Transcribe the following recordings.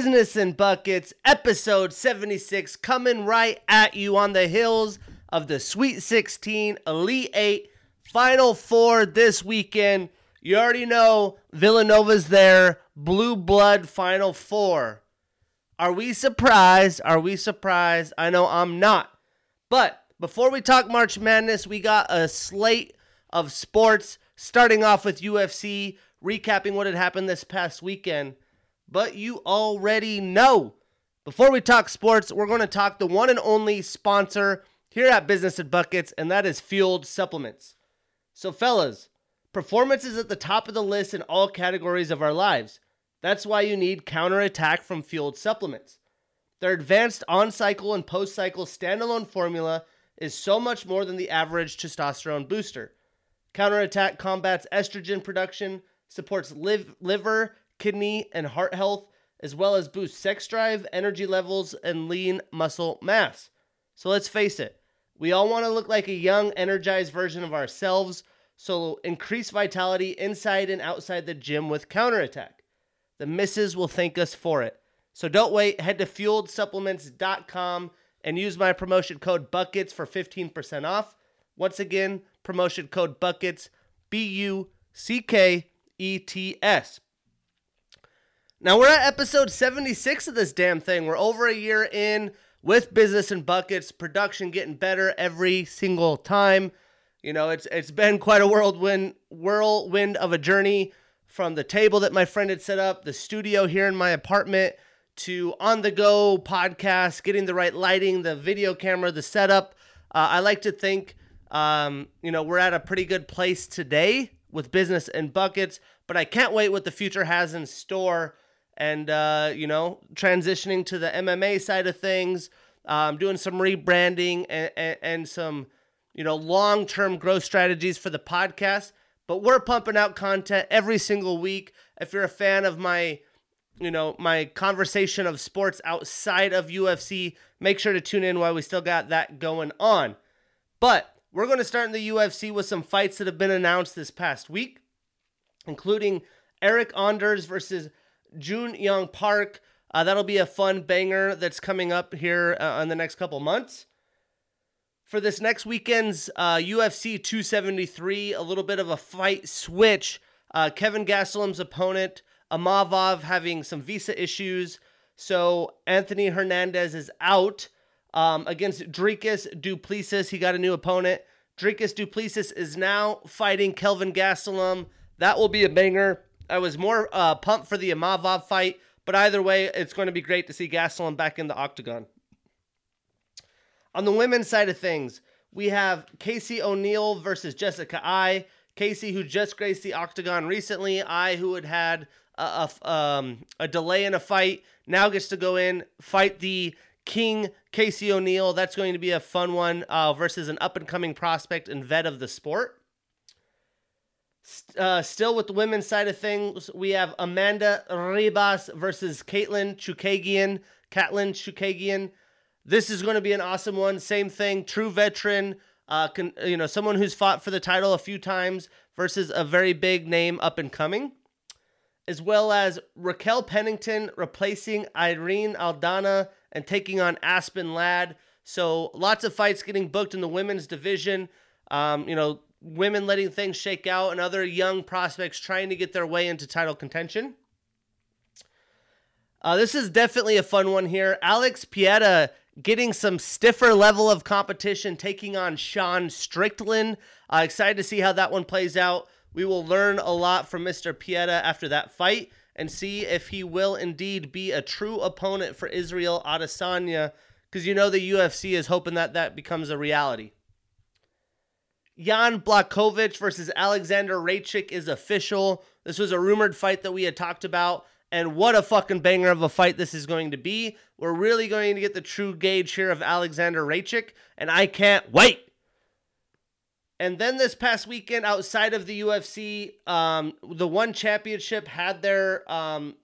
Business in Buckets, episode 76, coming right at you on the hills of the Sweet 16, Elite 8, Final Four this weekend. You already know Villanova's there, Blue Blood Final Four. Are we surprised? Are we surprised? I know I'm not. But before we talk March Madness, we got a slate of sports, starting off with UFC, recapping what had happened this past weekend. But you already know. Before we talk sports, we're going to talk the one and only sponsor here at Business and Buckets, and that is Fueled Supplements. So, fellas, performance is at the top of the list in all categories of our lives. That's why you need Counterattack from Fueled Supplements. Their advanced on cycle and post cycle standalone formula is so much more than the average testosterone booster. Counterattack combats estrogen production, supports liv- liver, kidney, and heart health, as well as boost sex drive, energy levels, and lean muscle mass. So let's face it, we all want to look like a young, energized version of ourselves, so increase vitality inside and outside the gym with Counterattack. The misses will thank us for it. So don't wait, head to fueledsupplements.com and use my promotion code BUCKETS for 15% off. Once again, promotion code BUCKETS, B U C K E T S. Now we're at episode 76 of this damn thing. We're over a year in with business and buckets, production getting better every single time. You know, it's it's been quite a whirlwind whirlwind of a journey from the table that my friend had set up, the studio here in my apartment, to on the go podcast, getting the right lighting, the video camera, the setup. Uh, I like to think, um, you know, we're at a pretty good place today with business and buckets, but I can't wait what the future has in store. And, uh, you know, transitioning to the MMA side of things, um, doing some rebranding and, and, and some, you know, long term growth strategies for the podcast. But we're pumping out content every single week. If you're a fan of my, you know, my conversation of sports outside of UFC, make sure to tune in while we still got that going on. But we're going to start in the UFC with some fights that have been announced this past week, including Eryk Anders versus Jun Yong Park. Uh, that'll be a fun banger that's coming up here uh, in the next couple months. For this next weekend's uh, UFC 273, a little bit of a fight switch. Uh, Kelvin Gastelum's opponent, Imavov, having some visa issues. So Anthony Hernandez is out um, against Dricus Du Plessis. He got a new opponent. Dricus Du Plessis is now fighting Kelvin Gastelum. That will be a banger. I was more uh, pumped for the Imavov fight, but either way, it's going to be great to see Gastelum back in the octagon. On the women's side of things, we have Casey O'Neill versus Jessica Eye. Casey, who just graced the octagon recently, I, who had had a, a, um, a delay in a fight, now gets to go in, fight the King Casey O'Neill. That's going to be a fun one uh, versus an up and coming prospect and vet of the sport. Uh, still with the women's side of things, we have Amanda Ribas versus Katlyn Chookagian. Katlyn Chookagian. This is going to be an awesome one. Same thing, true veteran. Uh, can, you know, someone who's fought for the title a few times versus a very big name up and coming, as well as Raquel Pennington replacing Irene Aldana and taking on Aspen Ladd. So lots of fights getting booked in the women's division. Um, you know, women letting things shake out and other young prospects trying to get their way into title contention. Uh, this is definitely a fun one here. Alex Pereira getting some stiffer level of competition, taking on Sean Strickland. Uh, excited to see how that one plays out. We will learn a lot from Mr. Pereira after that fight and see if he will indeed be a true opponent for Israel Adesanya, because you know the UFC is hoping that that becomes a reality. Jan Blachowicz versus Alexander Rakic is official. This was a rumored fight that we had talked about, and what a fucking banger of a fight this is going to be. We're really going to get the true gauge here of Alexander Rakic, and I can't wait. And then this past weekend, outside of the UFC, um, the One Championship had their um,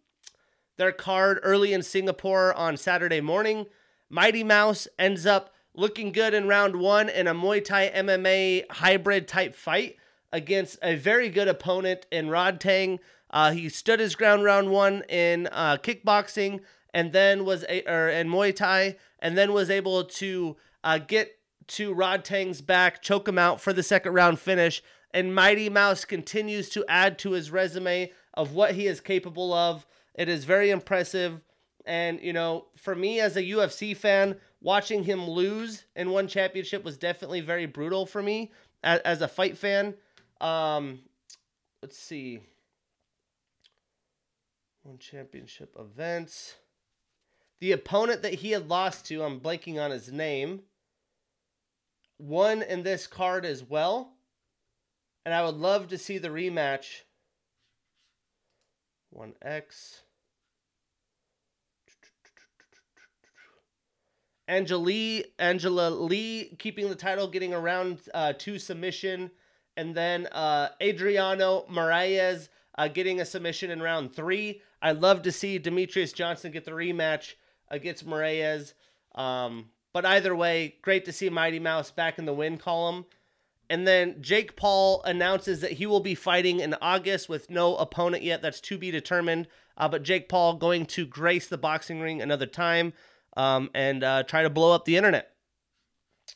their card early in Singapore on Saturday morning. Mighty Mouse ends up looking good in round one in a Muay Thai MMA hybrid type fight against a very good opponent in Rodtang. Uh, he stood his ground round one in uh, kickboxing, and then was a, or in Muay Thai, and then was able to uh, get to Rodtang's back, choke him out for the second round finish. And Mighty Mouse continues to add to his resume of what he is capable of. It is very impressive. And, you know, for me as a UFC fan, watching him lose in one championship was definitely very brutal for me as, as a fight fan. Um, let's see. One championship events. The opponent that he had lost to, I'm blanking on his name, won in this card as well. And I would love to see the rematch. 1X. Angela Lee, Angela Lee keeping the title, getting around uh, to submission, and then uh, Adriano Moraes uh, getting a submission in round three. I'd love to see Demetrious Johnson get the rematch against Moraes. Um, but either way, great to see Mighty Mouse back in the win column. And then Jake Paul announces that he will be fighting in August with no opponent yet. That's to be determined. Uh, but Jake Paul going to grace the boxing ring another time um, and uh, try to blow up the internet.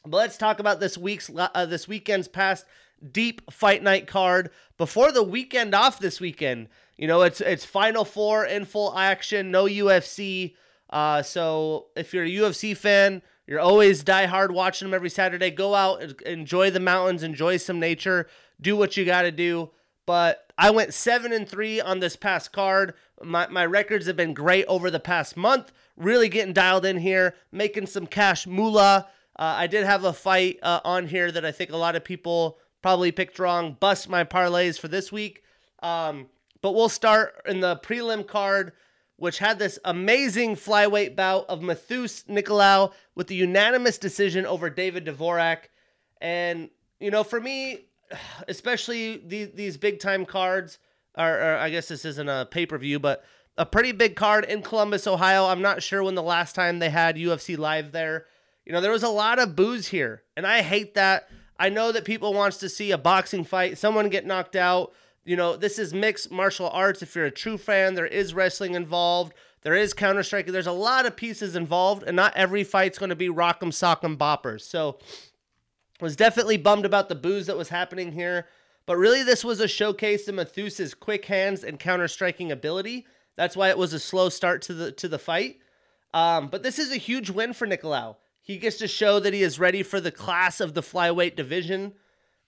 But let's talk about this week's uh, this weekend's past deep fight night card before the weekend off this weekend. You know, it's it's Final Four in full action, no UFC. Uh, so if you're a UFC fan, you're always die hard watching them every Saturday. Go out, enjoy the mountains, enjoy some nature, do what you got to do. But I went seven and three on this past card. My my records have been great over the past month really getting dialed in here, making some cash moolah. Uh, I did have a fight uh, on here that I think a lot of people probably picked wrong. Bust my parlays for this week. Um, but we'll start in the prelim card, which had this amazing flyweight bout of Matheus Nicolau with the unanimous decision over David Dvorak. And, you know, for me, especially these, these big time cards, or, or I guess this isn't a pay per view, but a pretty big card in Columbus, Ohio. I'm not sure when the last time they had UFC live there. You know, there was a lot of booze here, and I hate that. I know that people wants to see a boxing fight, someone get knocked out. You know, this is mixed martial arts. If you're a true fan, there is wrestling involved. There is counter striking. There's a lot of pieces involved, and not every fight's going to be rock'em sock'em boppers. So, was definitely bummed about the booze that was happening here. But really, this was a showcase of Matheus's quick hands and counter striking ability. That's why it was a slow start to the to the fight. Um, but this is a huge win for Nicolau. He gets to show that he is ready for the class of the flyweight division.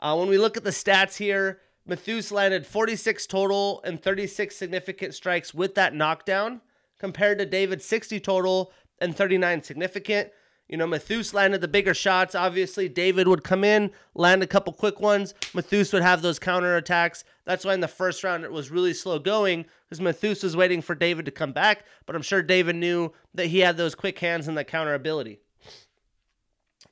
Uh, when we look at the stats here, Matheus landed 46 total and 36 significant strikes with that knockdown, compared to David's 60 total and 39 significant. You know, Matheus landed the bigger shots. Obviously, David would come in, land a couple quick ones. Matheus would have those counter attacks. That's why in the first round it was really slow going because Matheus was waiting for David to come back. But I'm sure David knew that he had those quick hands and that counter ability.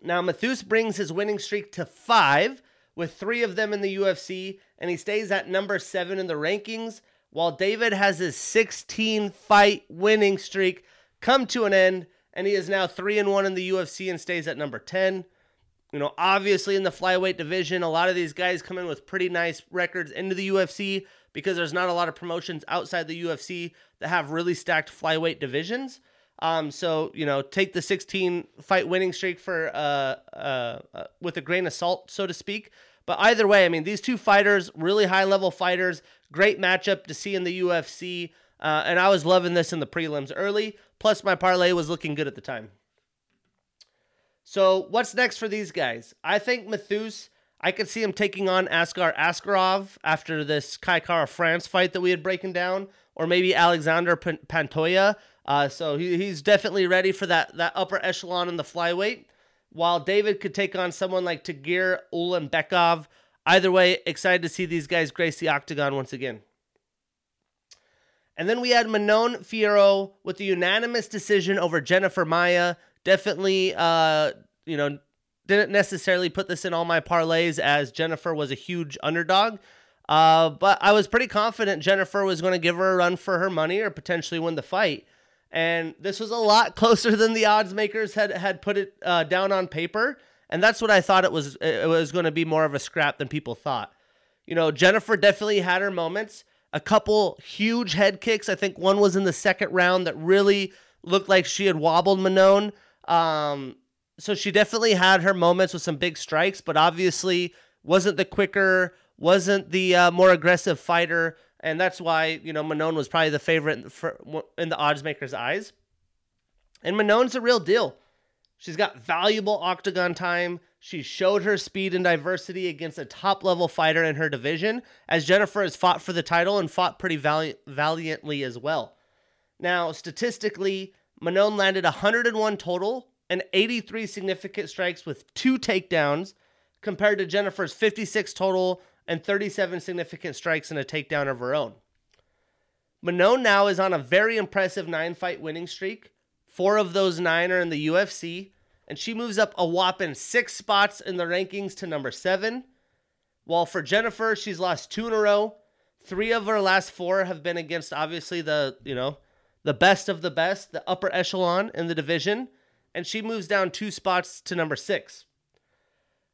Now, Matheus brings his winning streak to five, with three of them in the UFC, and he stays at number seven in the rankings, while David has his 16 fight winning streak come to an end and he is now three and one in the UFC and stays at number ten. You know, obviously in the flyweight division, a lot of these guys come in with pretty nice records into the UFC because there's not a lot of promotions outside the UFC that have really stacked flyweight divisions. Um, so you know, take the 16 fight winning streak for uh, uh, uh, with a grain of salt, so to speak. But either way, I mean, these two fighters, really high level fighters, great matchup to see in the UFC. Uh, and I was loving this in the prelims early. Plus, my parlay was looking good at the time. So, what's next for these guys? I think Matheus, I could see him taking on Askar Askarov after this Kai Kara-France fight that we had breaking down, or maybe Alexander Pantoja. Uh, so he, he's definitely ready for that that upper echelon in the flyweight. While David could take on someone like Tagir Ulanbekov. Either way, excited to see these guys grace the octagon once again. And then we had Manon Fiorot with the unanimous decision over Jennifer Maia. Definitely, uh, you know, didn't necessarily put this in all my parlays as Jennifer was a huge underdog. Uh, but I was pretty confident Jennifer was going to give her a run for her money or potentially win the fight. And this was a lot closer than the odds makers had had put it uh, down on paper. And that's what I thought it was. It was going to be more of a scrap than people thought. You know, Jennifer definitely had her moments. A couple huge head kicks. I think one was in the second round that really looked like she had wobbled Manon. Um, so she definitely had her moments with some big strikes, but obviously wasn't the quicker, wasn't the uh, more aggressive fighter, and that's why you know Manon was probably the favorite for, in the odds makers' eyes. And Manon's a real deal. She's got valuable octagon time. She showed her speed and diversity against a top level fighter in her division, as Jennifer has fought for the title and fought pretty vali- valiantly as well. Now, statistically, Manon landed 101 total and 83 significant strikes with two takedowns, compared to Jennifer's 56 total and 37 significant strikes and a takedown of her own. Manon now is on a very impressive nine fight winning streak. Four of those nine are in the UFC, and she moves up a whopping six spots in the rankings to number seven. While for Jennifer, she's lost two in a row. Three of her last four have been against obviously the, you know, the best of the best, the upper echelon in the division, and she moves down two spots to number six.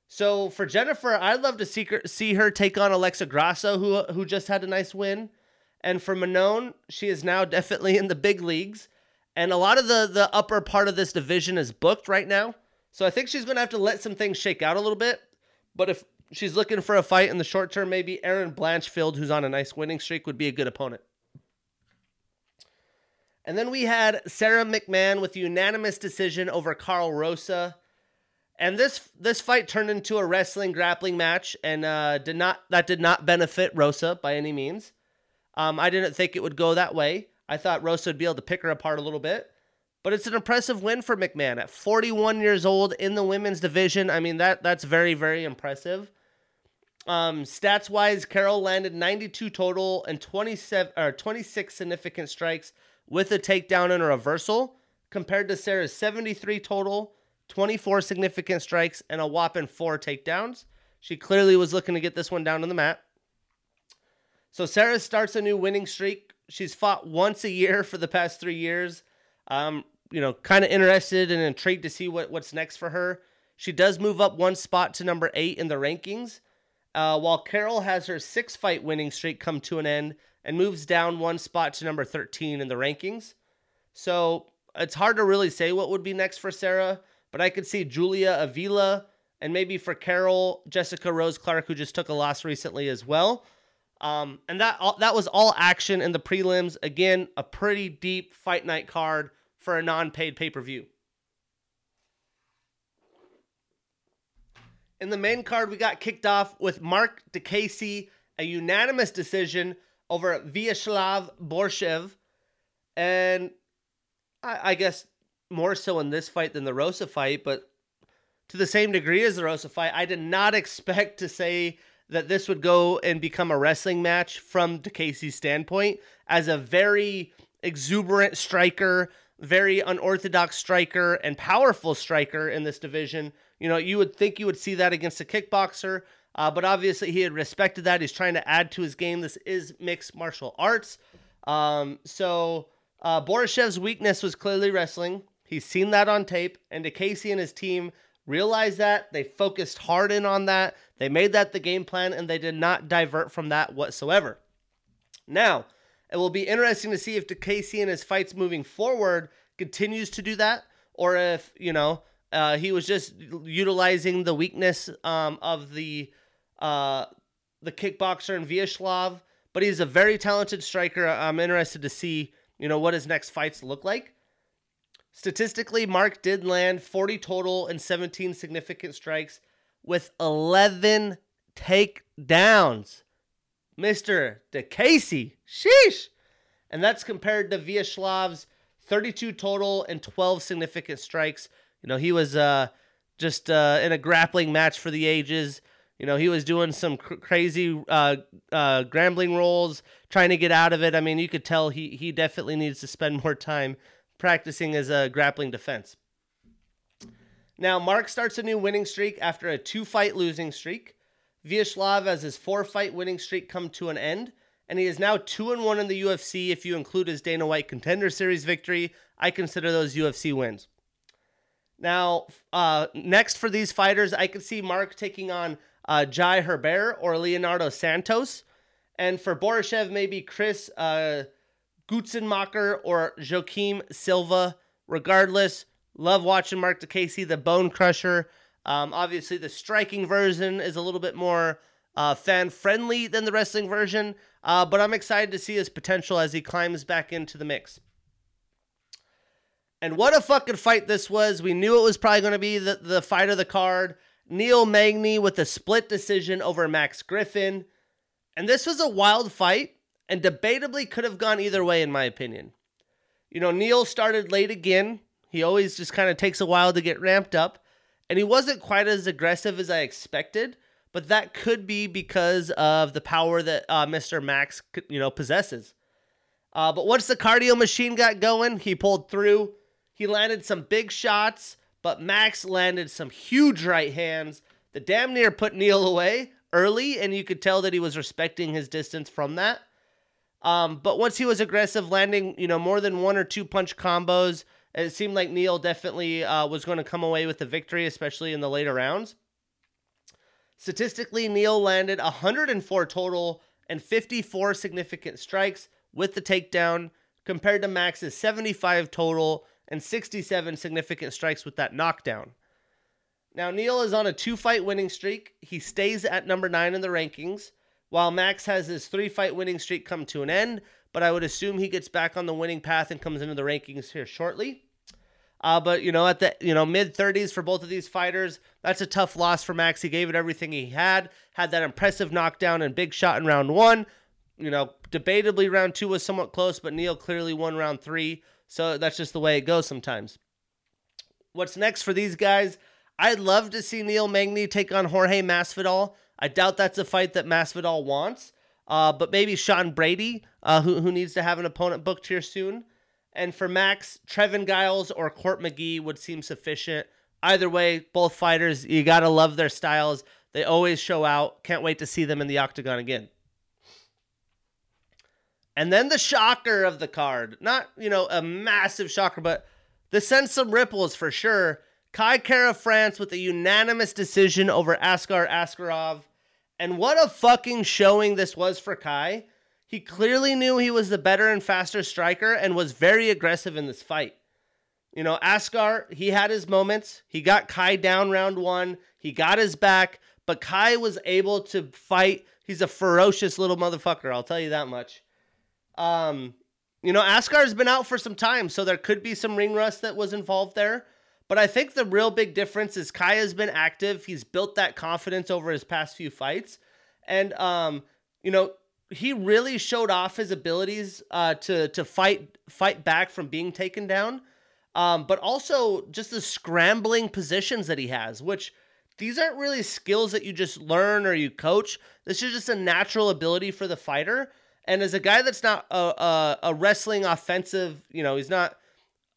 So for Jennifer, I'd love to see her, see her take on Alexa Grasso, who who just had a nice win. And for Manon, she is now definitely in the big leagues. And a lot of the the upper part of this division is booked right now. So I think she's going to have to let some things shake out a little bit. But if she's looking for a fight in the short term, maybe Erin Blanchfield, who's on a nice winning streak, would be a good opponent. And then we had Sara McMann with unanimous decision over Karol Rosa. And this this fight turned into a wrestling grappling match, and uh, did not that did not benefit Rosa by any means. Um, I didn't think it would go that way. I thought Rosa would be able to pick her apart a little bit, but it's an impressive win for McMann at 41 years old in the women's division. I mean that that's very very impressive. Um, stats wise, Karol landed 92 total and 27 or 26 significant strikes with a takedown and a reversal, compared to Sara's 73 total 24 significant strikes, and a whopping four takedowns. She clearly was looking to get this one down on the mat. So Sarah starts a new winning streak. She's fought once a year for the past three years. Um, you know, kind of interested and intrigued to see what, what's next for her. She does move up one spot to number eight in the rankings, uh, while Karol has her six fight winning streak come to an end and moves down one spot to number 13 in the rankings. So it's hard to really say what would be next for Sara, but I could see Julia Avila and maybe for Karol, Jessica Rose Clark, who just took a loss recently as well. Um, and that that was all action in the prelims. Again, a pretty deep fight night card for a non-paid pay-per-view. In the main card, we got kicked off with Marc Diakiese, a unanimous decision over Vyacheslav Borshev. And I, I guess more so in this fight than the Rosa fight, but to the same degree as the Rosa fight, I did not expect to say that this would go and become a wrestling match from Diakiese's standpoint as a very exuberant striker, very unorthodox striker, and powerful striker in this division. You know, you would think you would see that against a kickboxer, uh, but obviously he had respected that. He's trying to add to his game. This is mixed martial arts. Um, so uh, Borshev's weakness was clearly wrestling. He's seen that on tape, and Diakiese and his team realized that. They focused hard in on that. They made that the game plan, and they did not divert from that whatsoever. Now, it will be interesting to see if Diakiese and his fights moving forward continues to do that, or if you know uh, he was just utilizing the weakness um, of the uh, the kickboxer in Vyacheslav. But he's a very talented striker. I'm interested to see you know what his next fights look like. Statistically, Marc did land 40 total and 17 significant strikes with 11 takedowns. Mr. Diakiese, sheesh. And that's compared to Vyacheslav's 32 total and 12 significant strikes. You know, he was uh, just uh, in a grappling match for the ages. You know, he was doing some cr- crazy uh, uh, rolls, trying to get out of it. I mean, you could tell he he definitely needs to spend more time practicing as a grappling defense. Now, Marc starts a new winning streak after a two fight losing streak. Vyacheslav has his four fight winning streak come to an end, and he is now 2 and 1 in the UFC if you include his Dana White Contender Series victory. I consider those UFC wins. Now, uh, next for these fighters, I could see Marc taking on uh, Jai Herbert or Leonardo Santos. And for Borishev, maybe Chris uh, Gruetzemacher or Joaquim Silva. Regardless, love watching Marc Diakiese, the Bone Crusher. Um, obviously, the striking version is a little bit more uh, fan friendly than the wrestling version, uh, but I'm excited to see his potential as he climbs back into the mix. And what a fucking fight this was. We knew it was probably going to be the, the fight of the card. Neil Magny with a split decision over Max Griffin. And this was a wild fight and debatably could have gone either way, in my opinion. You know, Neil started late again. He always just kind of takes a while to get ramped up. And he wasn't quite as aggressive as I expected, but that could be because of the power that uh, Mr. Max, you know, possesses. Uh, but once the cardio machine got going, he pulled through. He landed some big shots, but Max landed some huge right hands that damn near put Neil away early, and you could tell that he was respecting his distance from that. Um, but once he was aggressive, landing you know more than one or two punch combos, it seemed like Neil definitely uh, was going to come away with the victory, especially in the later rounds. Statistically, Neil landed 104 total and 54 significant strikes with the takedown, compared to Max's 75 total and 67 significant strikes with that knockdown. Now, Neil is on a two fight winning streak. He stays at number nine in the rankings, while Max has his three fight winning streak come to an end, but I would assume he gets back on the winning path and comes into the rankings here shortly. Uh, but you know, at the you know mid 30s for both of these fighters, that's a tough loss for Max. He gave it everything he had, had that impressive knockdown and big shot in round one. You know, debatably round two was somewhat close, but Neil clearly won round three. So that's just the way it goes sometimes. What's next for these guys? I'd love to see Neil Magny take on Jorge Masvidal. I doubt that's a fight that Masvidal wants, uh, but maybe Sean Brady, uh, who, who needs to have an opponent booked here soon. And for Max, Trevin Giles or Court McGee would seem sufficient. Either way, both fighters, you got to love their styles. They always show out. Can't wait to see them in the octagon again. And then the shocker of the card. Not, you know, a massive shocker, but this sends some ripples for sure. Kai Kara-France with a unanimous decision over Askar Askarov. And what a fucking showing this was for Kai. He clearly knew he was the better and faster striker and was very aggressive in this fight. You know, Askar, he had his moments. He got Kai down round one. He got his back, but Kai was able to fight. He's a ferocious little motherfucker, I'll tell you that much. Um, you know, Askar's been out for some time, so there could be some ring rust that was involved there. But I think the real big difference is Kai has been active. He's built that confidence over his past few fights. And um, you know, he really showed off his abilities uh, to to fight fight back from being taken down. Um, but also just the scrambling positions that he has, which these aren't really skills that you just learn or you coach. This is just a natural ability for the fighter. And as a guy that's not a, a, a wrestling offensive, you know, he's not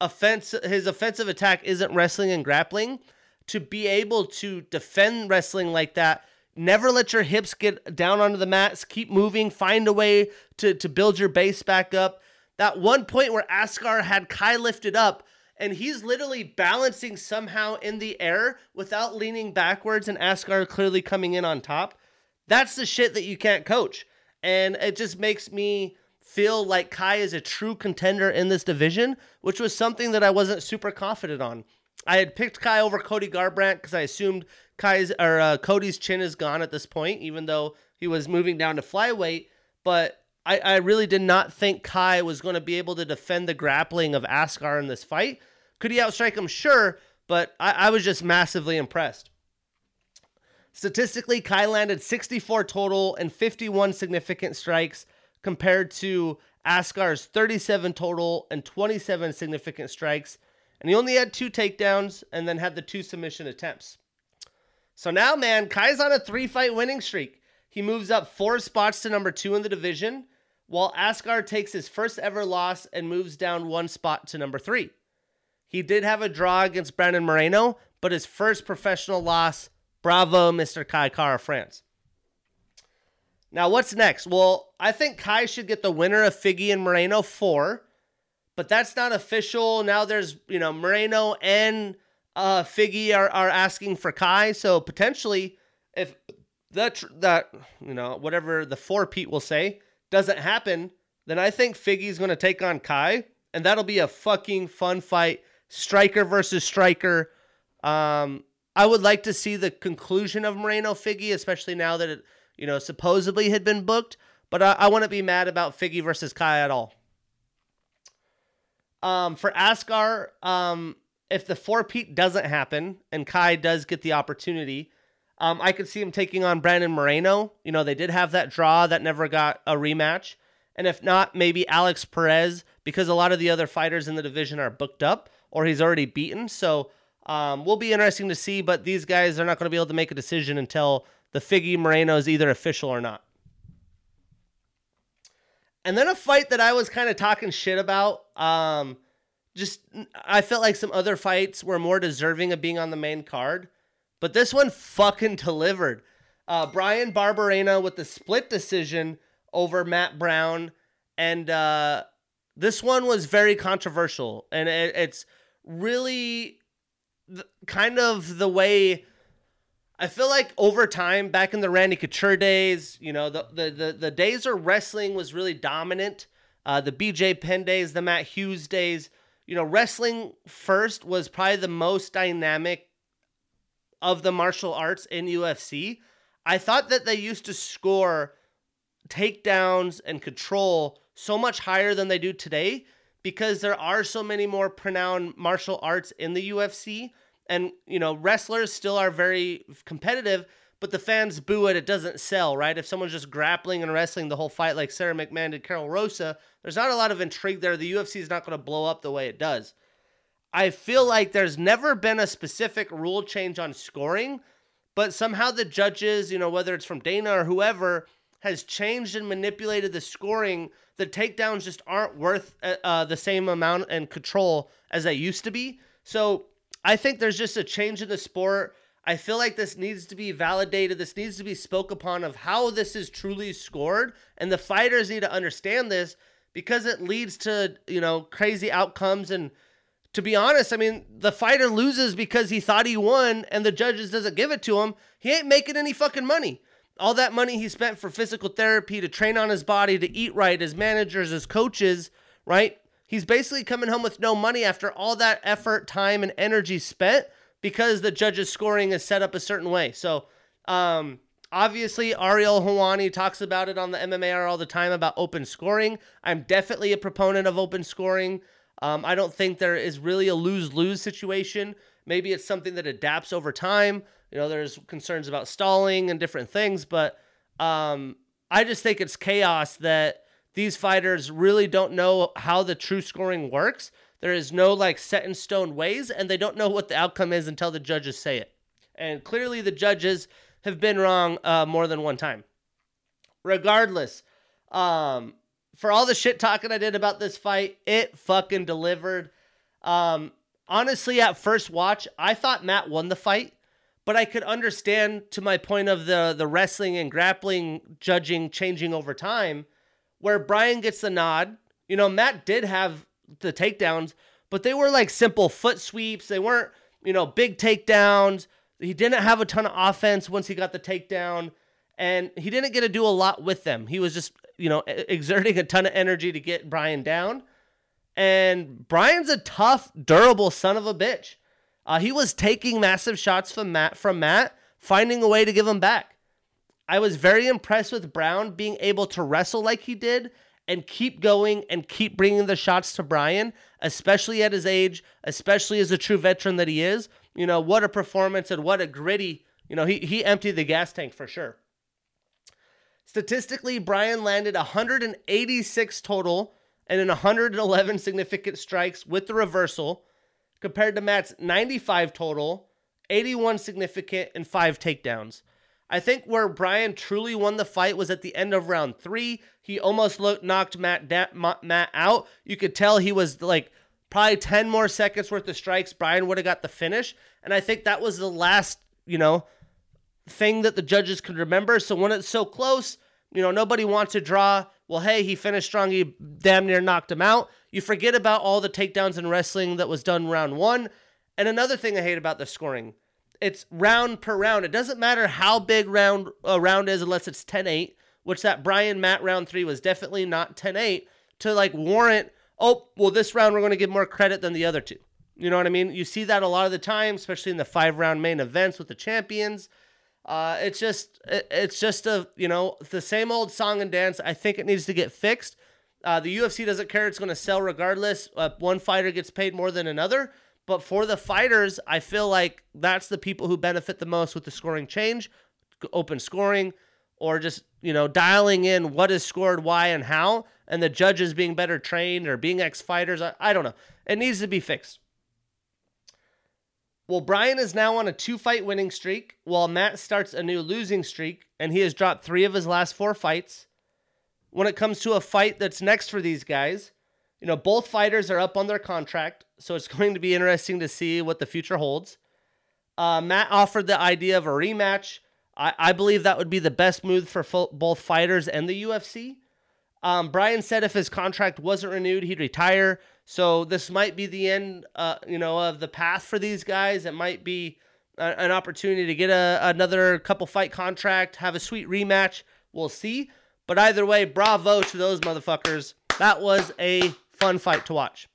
offense. His offensive attack isn't wrestling and grappling. To be able to defend wrestling like that, never let your hips get down onto the mats. Keep moving. Find a way to to build your base back up. That one point where Askar had Kai lifted up, and he's literally balancing somehow in the air without leaning backwards, and Askar clearly coming in on top. That's the shit that you can't coach. And it just makes me feel like Kai is a true contender in this division, which was something that I wasn't super confident on. I had picked Kai over Cody Garbrandt because I assumed Kai's or uh, Cody's chin is gone at this point, even though he was moving down to flyweight. But I, I really did not think Kai was going to be able to defend the grappling of Askar in this fight. Could he outstrike him? Sure, but I, I was just massively impressed. Statistically, Kai landed 64 total and 51 significant strikes compared to Askar's 37 total and 27 significant strikes. And he only had two takedowns and then had the two submission attempts. So now, man, Kai's on a three fight winning streak. He moves up four spots to number two in the division, while Askar takes his first ever loss and moves down one spot to number three. He did have a draw against Brandon Moreno, but his first professional loss Bravo, Mr. Kai Kara-France. Now, what's next? Well, I think Kai should get the winner of Figgy and Moreno 4, but that's not official. Now there's, you know, Moreno and uh, Figgy are, are asking for Kai. So potentially, if that that you know whatever the four Pete will say doesn't happen, then I think Figgy's going to take on Kai, and that'll be a fucking fun fight. Striker versus striker. Um, I would like to see the conclusion of Moreno Figgy, especially now that it you know supposedly had been booked. But I, I wouldn't be mad about Figgy versus Kai at all. Um, for Askar, um, if the four Pete doesn't happen and Kai does get the opportunity, um, I could see him taking on Brandon Moreno. You know, they did have that draw that never got a rematch. And if not, maybe Alex Perez, because a lot of the other fighters in the division are booked up or he's already beaten. So um, will be interesting to see, but these guys are not going to be able to make a decision until the Figgy Moreno is either official or not. And then a fight that I was kind of talking shit about. Um, just I felt like some other fights were more deserving of being on the main card, but this one fucking delivered. Uh, Bryan Barberena with the split decision over Matt Brown, and uh, this one was very controversial, and it, it's really th- kind of the way I feel like over time, back in the Randy Couture days, you know, the the the, the days where wrestling was really dominant, uh, the BJ Penn days, the Matt Hughes days, you know, wrestling first was probably the most dynamic of the martial arts in UFC. I thought that they used to score takedowns and control so much higher than they do today because there are so many more pronounced martial arts in the UFC and you know wrestlers still are very competitive but the fans boo it it doesn't sell right? If someone's just grappling and wrestling the whole fight like sara mcmann did karol rosa there's not a lot of intrigue there. The ufc is not going to blow up the way it does. I feel like there's never been a specific rule change on scoring but somehow the judges you know whether it's from dana or whoever has changed and manipulated the scoring. The takedowns just aren't worth uh, uh the same amount and control as they used to be. So I think there's just a change in the sport. I feel like this needs to be validated. This needs to be spoke upon of how this is truly scored, and the fighters need to understand this because it leads to you know crazy outcomes. And to be honest, I mean the fighter loses because he thought he won, and the judges doesn't give it to him. He ain't making any fucking money. All that money he spent for physical therapy to train on his body, to eat right, his managers, his coaches, right? He's basically coming home with no money after all that effort, time, and energy spent because the judge's scoring is set up a certain way. So, um, obviously, Ariel Helwani talks about it on the MMA all the time about open scoring. I'm definitely a proponent of open scoring. Um, I don't think there is really a lose lose situation. Maybe it's something that adapts over time. You know, there's concerns about stalling and different things, but um, I just think it's chaos that these fighters really don't know how the true scoring works. There is no like set in stone ways, and they don't know what the outcome is until the judges say it. And clearly, the judges have been wrong uh, more than one time. Regardless, um, for all the shit talking I did about this fight, it fucking delivered. Um, honestly, at first watch, I thought Matt won the fight, but I could understand to my point of the the wrestling and grappling judging changing over time where Bryan gets the nod. You know, Matt did have the takedowns, but they were like simple foot sweeps. They weren't, you know, big takedowns. He didn't have a ton of offense once he got the takedown, and he didn't get to do a lot with them. He was just, you know, exerting a ton of energy to get Bryan down. And Bryan's a tough, durable son of a bitch. Uh, he was taking massive shots from Matt, from Matt, finding a way to give them back. I was very impressed with Brown being able to wrestle like he did and keep going and keep bringing the shots to Bryan, especially at his age, especially as a true veteran that he is. You know, what a performance and what a gritty, you know, he, he emptied the gas tank for sure. Statistically, Bryan landed 186 total and in 111 significant strikes with the reversal, compared to Matt's 95 total, 81 significant, and 5 takedowns. I think where Bryan truly won the fight was at the end of round three. He almost looked knocked Matt da- Matt out. You could tell he was like probably 10 more seconds worth of strikes. Bryan would have got the finish. And I think that was the last, you know, thing that the judges could remember. So when it's so close, you know, nobody wants to draw. Well, hey, he finished strong. He damn near knocked him out. You forget about all the takedowns and wrestling that was done round one. And another thing I hate about the scoring it's round per round. It doesn't matter how big round a round is unless it's 10-8, which that Bryan Matt round three was definitely not 10-8 to like warrant. Oh, well, this round we're going to give more credit than the other two. You know what I mean? You see that a lot of the time, especially in the five round main events with the champions. Uh, it's just it's just a you know the same old song and dance. I think it needs to get fixed. Uh, the UFC doesn't care; it's going to sell regardless. Uh, one fighter gets paid more than another, but for the fighters, I feel like that's the people who benefit the most with the scoring change, open scoring, or just you know dialing in what is scored, why, and how, and the judges being better trained or being ex fighters. I, I don't know. It needs to be fixed. Well, Bryan is now on a two fight winning streak, while Matt starts a new losing streak, and he has dropped three of his last four fights. When it comes to a fight that's next for these guys, you know, both fighters are up on their contract, so it's going to be interesting to see what the future holds. Uh, Matt offered the idea of a rematch. I, I believe that would be the best move for fo- both fighters and the UFC. Um, Bryan said if his contract wasn't renewed, he'd retire. So this might be the end, uh, you know, of the path for these guys. It might be a, an opportunity to get a, another couple fight contract, have a sweet rematch. We'll see. But either way, bravo to those motherfuckers. That was a fun fight to watch.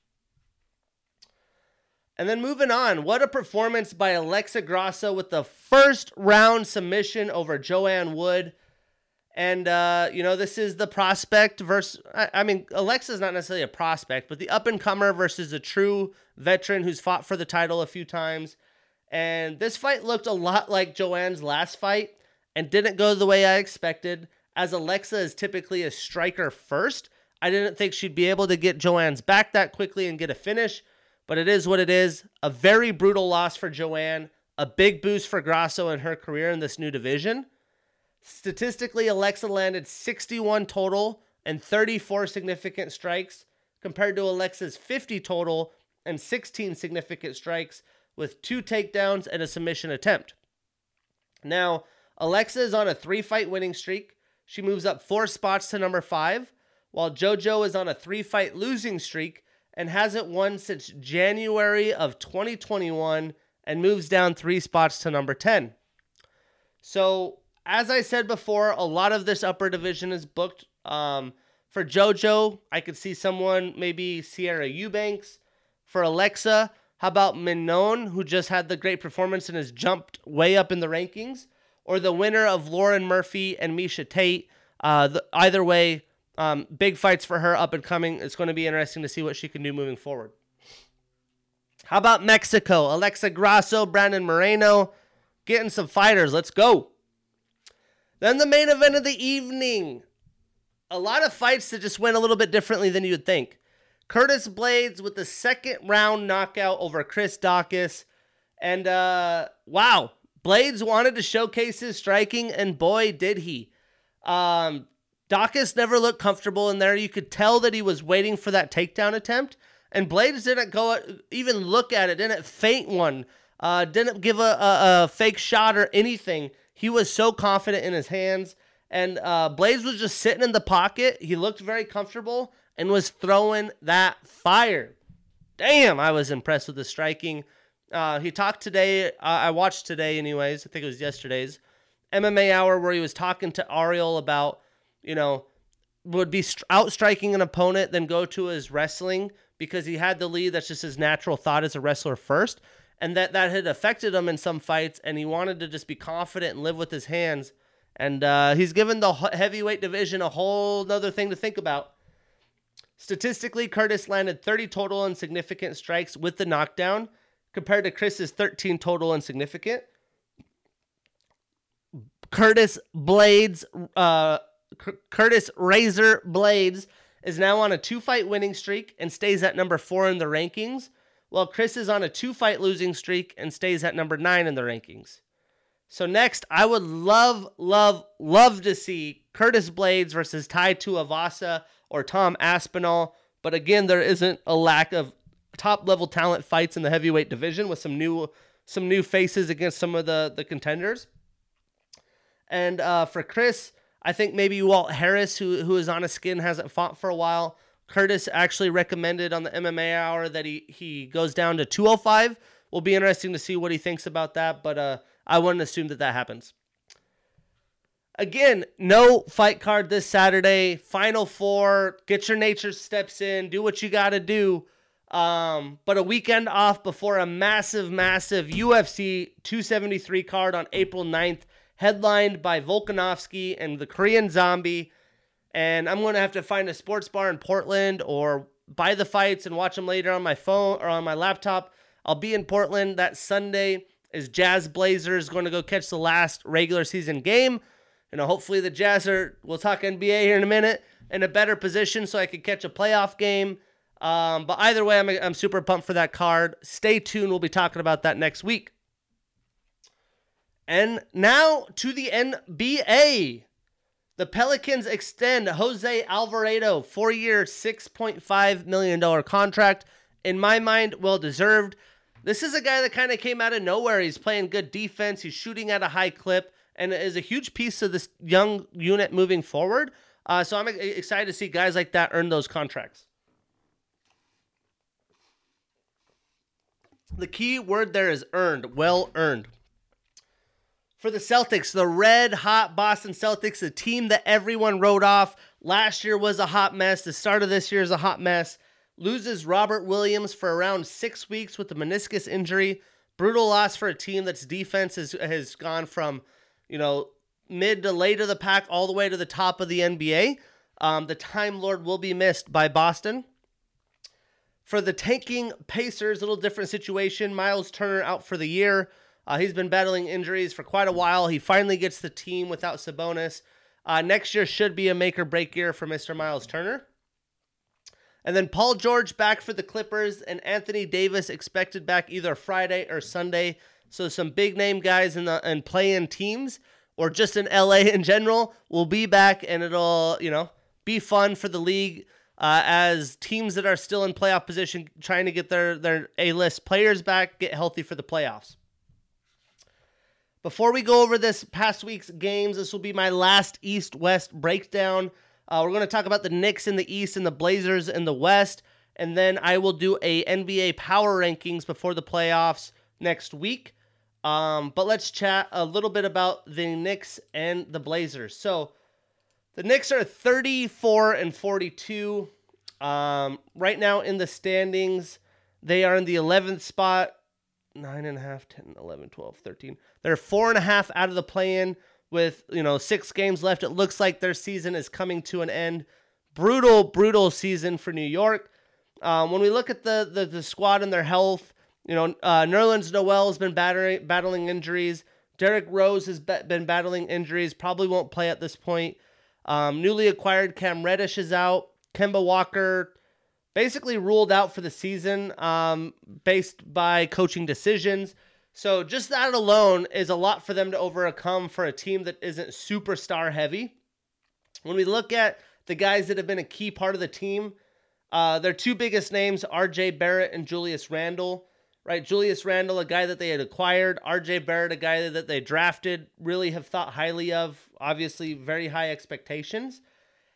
And then moving on, what a performance by Alexa Grasso with the first round submission over Joanne Wood. And, uh, you know, this is the prospect versus, I, I mean, Alexa's not necessarily a prospect, but the up and comer versus a true veteran who's fought for the title a few times. And this fight looked a lot like Joanne's last fight and didn't go the way I expected. As Alexa is typically a striker first, I didn't think she'd be able to get Joanne's back that quickly and get a finish, but it is what it is. A very brutal loss for Joanne, a big boost for Grasso in her career in this new division. Statistically, Alexa landed 61 total and 34 significant strikes compared to Alexa's 50 total and 16 significant strikes with two takedowns and a submission attempt. Now, Alexa is on a three fight winning streak. She moves up four spots to number five, while JoJo is on a three fight losing streak and hasn't won since January of 2021 and moves down three spots to number 10. So as I said before, a lot of this upper division is booked. Um, for JoJo, I could see someone maybe Sijara Eubanks. For Alexa, how about Mignone, who just had the great performance and has jumped way up in the rankings? Or the winner of Lauren Murphy and Miesha Tate. Uh, the, either way, um, big fights for her up and coming. It's going to be interesting to see what she can do moving forward. How about Mexico? Alexa Grasso, Brandon Moreno, getting some fighters. Let's go. Then the main event of the evening. A lot of fights that just went a little bit differently than you'd think. Curtis Blaydes with the second round knockout over Chris Daukaus. And uh, wow, Blaydes wanted to showcase his striking, and boy, did he. Um, Daukaus never looked comfortable in there. You could tell that he was waiting for that takedown attempt. And Blaydes didn't go even look at it, didn't feint one, uh, didn't give a, a, a fake shot or anything. He was so confident in his hands. And uh, Blaydes was just sitting in the pocket. He looked very comfortable and was throwing that fire. Damn, I was impressed with the striking. Uh, he talked today. Uh, I watched today, anyways. I think it was yesterday's MMA hour where he was talking to Ariel about, you know, would be outstriking an opponent, then go to his wrestling because he had the lead. That's just his natural thought as a wrestler first and that that had affected him in some fights, and he wanted to just be confident and live with his hands. And uh, he's given the heavyweight division a whole other thing to think about. Statistically, Curtis landed 30 total and significant strikes with the knockdown, compared to Chris's 13 total and significant. Curtis Blaydes uh, Curtis Razor Blaydes is now on a two fight winning streak and stays at number four in the rankings while Chris is on a two fight losing streak and stays at number nine in the rankings. So next, I would love, love, love to see Curtis Blaydes versus Tai Tuivasa or Tom Aspinall. But again, there isn't a lack of top level talent fights in the heavyweight division with some new some new faces against some of the the contenders. And uh, for Chris, I think maybe Walt Harris, who who is on a skin, hasn't fought for a while. Curtis actually recommended on the MMA hour that he he goes down to 205. will be interesting to see what he thinks about that, but uh, I wouldn't assume that that happens. Again, no fight card this Saturday. Final four. Get your nature steps in. Do what you got to do. Um, but a weekend off before a massive, massive UFC 273 card on April 9th, headlined by Volkanovski and the Korean Zombie. And I'm going to have to find a sports bar in Portland or buy the fights and watch them later on my phone or on my laptop. I'll be in Portland that Sunday as Jazz Blazers going to go catch the last regular season game. You know, hopefully the Jazz are, we'll talk NBA here in a minute, in a better position so I could catch a playoff game. Um, but either way, I'm, I'm super pumped for that card. Stay tuned. We'll be talking about that next week. And now to the NBA. The Pelicans extend Jose Alvarado, four year, $6.5 million contract. In my mind, well deserved. This is a guy that kind of came out of nowhere. He's playing good defense, he's shooting at a high clip, and is a huge piece of this young unit moving forward. Uh, so I'm excited to see guys like that earn those contracts. The key word there is earned, well earned. For the Celtics, the red hot Boston Celtics, a team that everyone wrote off. Last year was a hot mess. The start of this year is a hot mess. Loses Robert Williams for around six weeks with the meniscus injury. Brutal loss for a team that's defense has, has gone from, you know, mid to late of the pack all the way to the top of the NBA. Um, the Time Lord will be missed by Boston. For the tanking Pacers, a little different situation. Miles Turner out for the year. Uh, he's been battling injuries for quite a while. He finally gets the team without Sabonis. Uh, next year should be a make or break year for Mr. Miles Turner. And then Paul George back for the Clippers and Anthony Davis expected back either Friday or Sunday. So some big name guys in the and playing teams or just in LA in general will be back and it'll, you know, be fun for the league uh, as teams that are still in playoff position trying to get their, their A list players back, get healthy for the playoffs. Before we go over this past week's games, this will be my last East West breakdown. Uh, we're going to talk about the Knicks in the East and the Blazers in the West. And then I will do a NBA power rankings before the playoffs next week. Um, but let's chat a little bit about the Knicks and the Blazers. So, the Knicks are 34 and 42. Um, right now in the standings, they are in the 11th spot. 9.5, 10, 11, 12, 13. They're four and a half out of the play in with, you know, six games left. It looks like their season is coming to an end. Brutal, brutal season for New York. Um, when we look at the, the, the squad and their health, you know, uh, Nerlens Noel has been battering, battling injuries. Derrick Rose has be- been battling injuries, probably won't play at this point. Um, newly acquired Cam Reddish is out. Kemba Walker basically ruled out for the season um, based by coaching decisions. So just that alone is a lot for them to overcome for a team that isn't superstar heavy. When we look at the guys that have been a key part of the team, uh, their two biggest names, RJ Barrett and Julius Randle right? Julius Randle, a guy that they had acquired, RJ Barrett, a guy that they drafted, really have thought highly of. Obviously, very high expectations.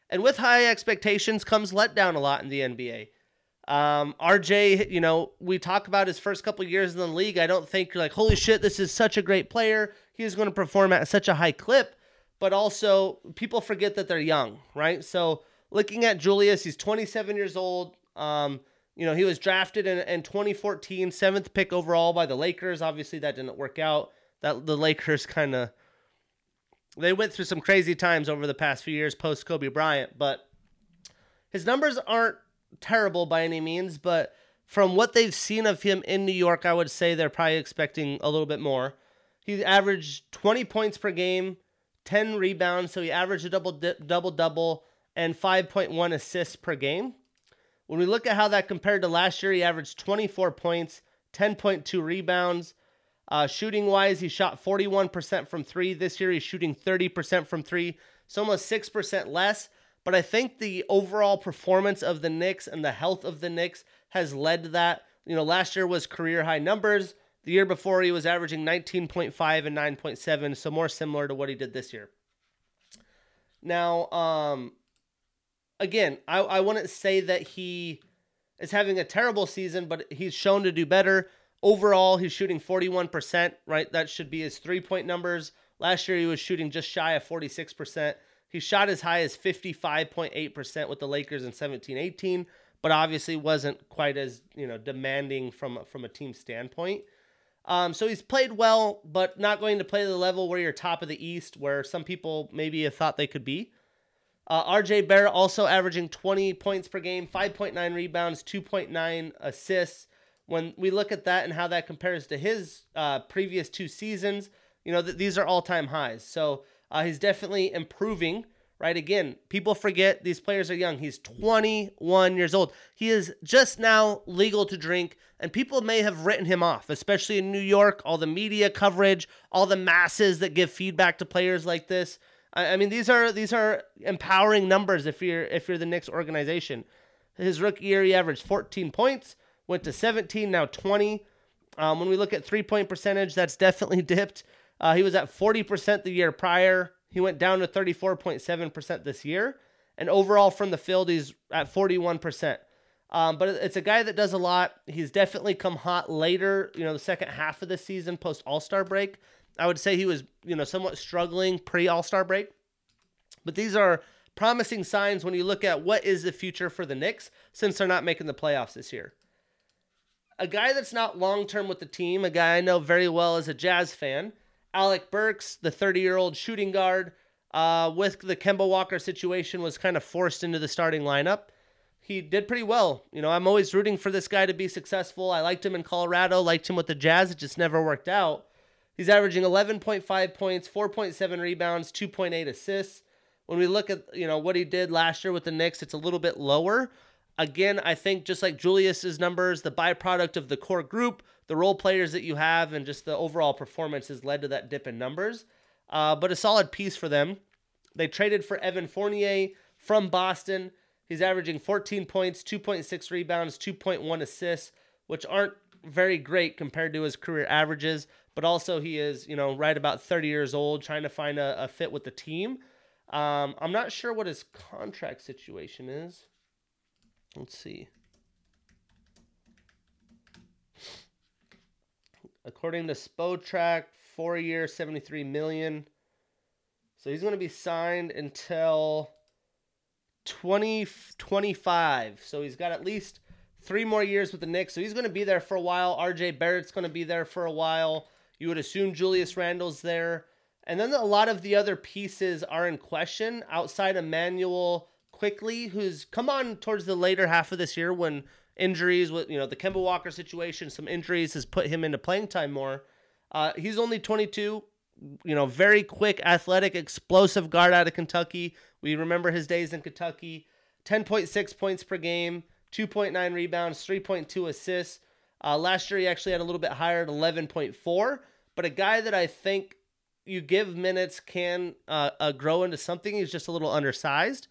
And with high expectations comes letdown a lot in the NBA. Um, RJ, you know, we talk about his first couple years in the league. I don't think you're like, holy shit, this is such a great player. He's going to perform at such a high clip. But also, people forget that they're young, right? So, looking at Julius, he's 27 years old. Um, you know, he was drafted in, in 2014, seventh pick overall by the Lakers. Obviously, that didn't work out. That the Lakers kind of they went through some crazy times over the past few years post Kobe Bryant, but his numbers aren't terrible by any means. But from what they've seen of him in New York, I would say they're probably expecting a little bit more. He averaged 20 points per game, 10 rebounds, so he averaged a double double double and 5.1 assists per game. When we look at how that compared to last year, he averaged 24 points, 10.2 rebounds. Uh, shooting wise, he shot 41% from three. This year, he's shooting 30% from three, so almost 6% less. But I think the overall performance of the Knicks and the health of the Knicks has led to that. You know, last year was career high numbers. The year before, he was averaging 19.5 and 9.7, so more similar to what he did this year. Now, um, again, I, I wouldn't say that he is having a terrible season, but he's shown to do better. Overall, he's shooting 41%, right? That should be his three point numbers. Last year, he was shooting just shy of 46%. He shot as high as 55.8% with the Lakers in 17 18, but obviously wasn't quite as, you know, demanding from, from a team standpoint. Um, so he's played well, but not going to play the level where you're top of the East, where some people maybe have thought they could be. Uh, RJ Barrett also averaging 20 points per game, 5.9 rebounds, 2.9 assists. When we look at that and how that compares to his uh, previous two seasons, you know, th- these are all time highs. So uh, he's definitely improving, right? Again, people forget these players are young. He's 21 years old. He is just now legal to drink, and people may have written him off, especially in New York, all the media coverage, all the masses that give feedback to players like this. I, I mean, these are these are empowering numbers if you're if you're the Knicks organization. His rookie year, he averaged 14 points, went to 17, now 20. Um, when we look at three point percentage, that's definitely dipped. Uh, he was at 40% the year prior. He went down to 34.7% this year. And overall from the field, he's at 41%. Um, but it's a guy that does a lot. He's definitely come hot later, you know, the second half of the season post All Star break. I would say he was, you know, somewhat struggling pre All Star break. But these are promising signs when you look at what is the future for the Knicks since they're not making the playoffs this year. A guy that's not long term with the team, a guy I know very well as a Jazz fan, Alec Burks, the 30 year old shooting guard, uh, with the Kemba Walker situation, was kind of forced into the starting lineup. He did pretty well. You know, I'm always rooting for this guy to be successful. I liked him in Colorado, liked him with the Jazz. It just never worked out. He's averaging 11.5 points, 4.7 rebounds, 2.8 assists. When we look at you know what he did last year with the Knicks, it's a little bit lower. Again, I think just like Julius's numbers, the byproduct of the core group, the role players that you have, and just the overall performance has led to that dip in numbers. Uh, but a solid piece for them. They traded for Evan Fournier from Boston. He's averaging 14 points, 2.6 rebounds, 2.1 assists, which aren't very great compared to his career averages. But also, he is, you know, right about 30 years old, trying to find a, a fit with the team. Um, I'm not sure what his contract situation is. Let's see. According to Spotrac, four year, 73 million. So he's going to be signed until 2025. So he's got at least three more years with the Knicks. So he's going to be there for a while. RJ Barrett's going to be there for a while. You would assume Julius Randle's there. And then a lot of the other pieces are in question outside Immanuel Quickley, who's come on towards the later half of this year when injuries with you know the Kemba Walker situation, some injuries has put him into playing time more. Uh, he's only 22, you know, very quick, athletic, explosive guard out of Kentucky. We remember his days in Kentucky. 10.6 points per game, 2.9 rebounds, 3.2 assists. Uh, last year he actually had a little bit higher at 11.4, but a guy that I think you give minutes can uh, uh, grow into something. He's just a little undersized.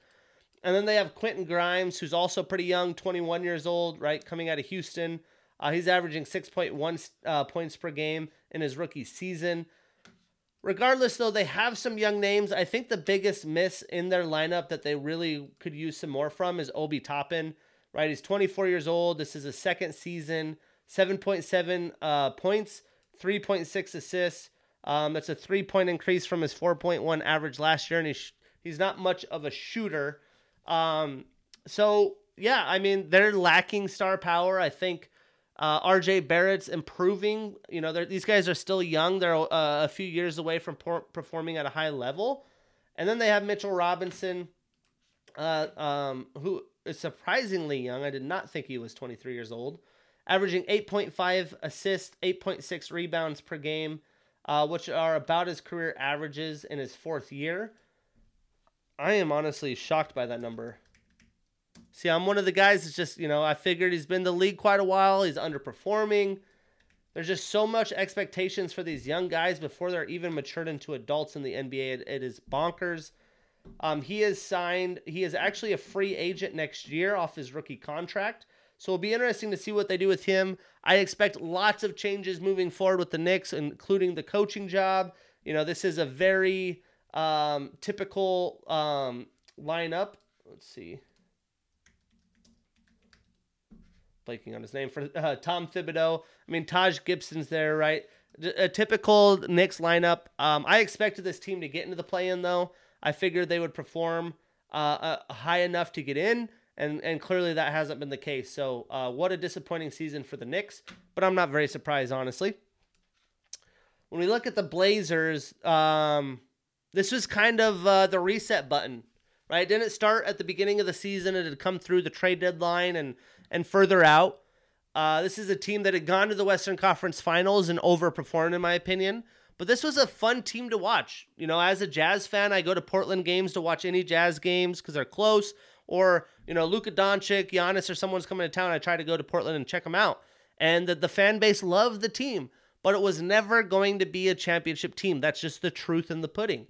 And then they have Quentin Grimes, who's also pretty young, 21 years old, right, coming out of Houston. Uh, he's averaging 6.1 uh, points per game in his rookie season. Regardless, though, they have some young names. I think the biggest miss in their lineup that they really could use some more from is Obi Toppin, right? He's 24 years old. This is his second season, 7.7 uh, points, 3.6 assists. Um, that's a three point increase from his 4.1 average last year, and he's, he's not much of a shooter. Um, so yeah, I mean they're lacking star power. I think uh, RJ Barrett's improving. You know, these guys are still young. They're uh, a few years away from por- performing at a high level. And then they have Mitchell Robinson, uh, um, who is surprisingly young. I did not think he was 23 years old, averaging 8.5 assists, 8.6 rebounds per game, uh, which are about his career averages in his fourth year. I am honestly shocked by that number. See, I'm one of the guys that's just, you know, I figured he's been the league quite a while. He's underperforming. There's just so much expectations for these young guys before they're even matured into adults in the NBA. it, it is bonkers. Um, he is signed. He is actually a free agent next year off his rookie contract. So it'll be interesting to see what they do with him. I expect lots of changes moving forward with the Knicks, including the coaching job. You know, this is a very um, typical um, lineup. Let's see. blanking on his name for uh, Tom Thibodeau. I mean, Taj Gibson's there, right? A typical Knicks lineup. Um, I expected this team to get into the play-in though. I figured they would perform uh, uh, high enough to get in, and and clearly that hasn't been the case. So uh, what a disappointing season for the Knicks. But I'm not very surprised, honestly. When we look at the Blazers, um, this was kind of uh, the reset button, right? Didn't start at the beginning of the season. It had come through the trade deadline and and further out. Uh, this is a team that had gone to the Western Conference Finals and overperformed, in my opinion. But this was a fun team to watch. You know, as a Jazz fan, I go to Portland games to watch any Jazz games because they're close. Or, you know, Luka Doncic, Giannis, or someone's coming to town. I try to go to Portland and check them out. And the fan base loved the team, but it was never going to be a championship team. That's just the truth in the pudding.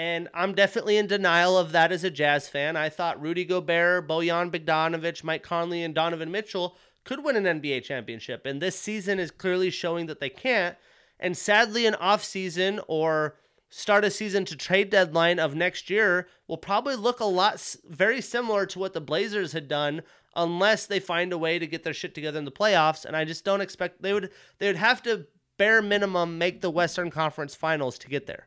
And I'm definitely in denial of that as a Jazz fan. I thought Rudy Gobert, Bojan Bogdanovic, Mike Conley, and Donovan Mitchell could win an NBA championship. And this season is clearly showing that they can't. And sadly, an off season or start a season to trade deadline of next year will probably look a lot very similar to what the Blazers had done unless they find a way to get their shit together in the playoffs and I just don't expect they would they would have to bare minimum make the Western Conference Finals to get there.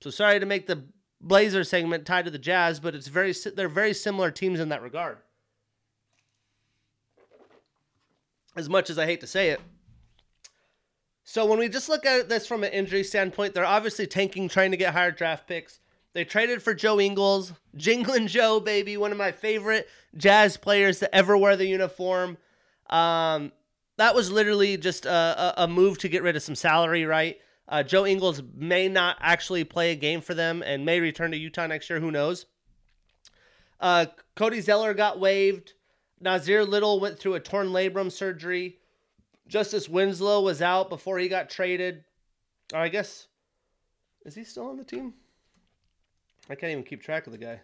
So sorry to make the Blazer segment tied to the Jazz, but it's very they're very similar teams in that regard. As much as I hate to say it. So when we just look at this from an injury standpoint, they're obviously tanking, trying to get higher draft picks. They traded for Joe Ingles, Jingling Joe, baby, one of my favorite Jazz players to ever wear the uniform. Um, that was literally just a, a, move to get rid of some salary, right? Uh, Joe Ingles may not actually play a game for them and may return to Utah next year. Who knows? Uh, Cody Zeller got waived. Nassir Little went through a torn labrum surgery. Justice Winslow was out before he got traded. Or I guess is he still on the team? I can't even keep track of the guy.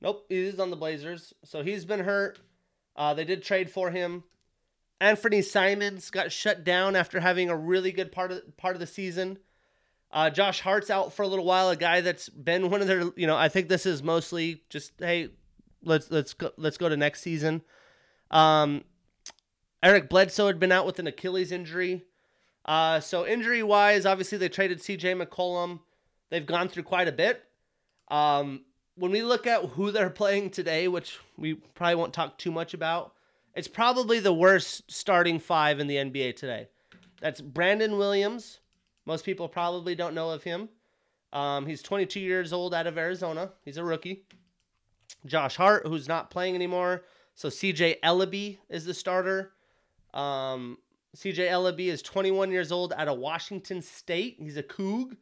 Nope, he is on the Blazers. So he's been hurt. Uh, they did trade for him. Anthony Simons got shut down after having a really good part of part of the season. Uh, Josh Hart's out for a little while. A guy that's been one of their, you know, I think this is mostly just hey, let's let's go let's go to next season. Um, Eric Bledsoe had been out with an Achilles injury. Uh, so injury wise, obviously they traded CJ McCollum. They've gone through quite a bit. Um, when we look at who they're playing today, which we probably won't talk too much about, it's probably the worst starting five in the NBA today. That's Brandon Williams. Most people probably don't know of him. Um, he's 22 years old out of Arizona. He's a rookie. Josh Hart, who's not playing anymore. So CJ Elleby is the starter. Um, CJ Elleby is 21 years old out of Washington State. He's a Coug.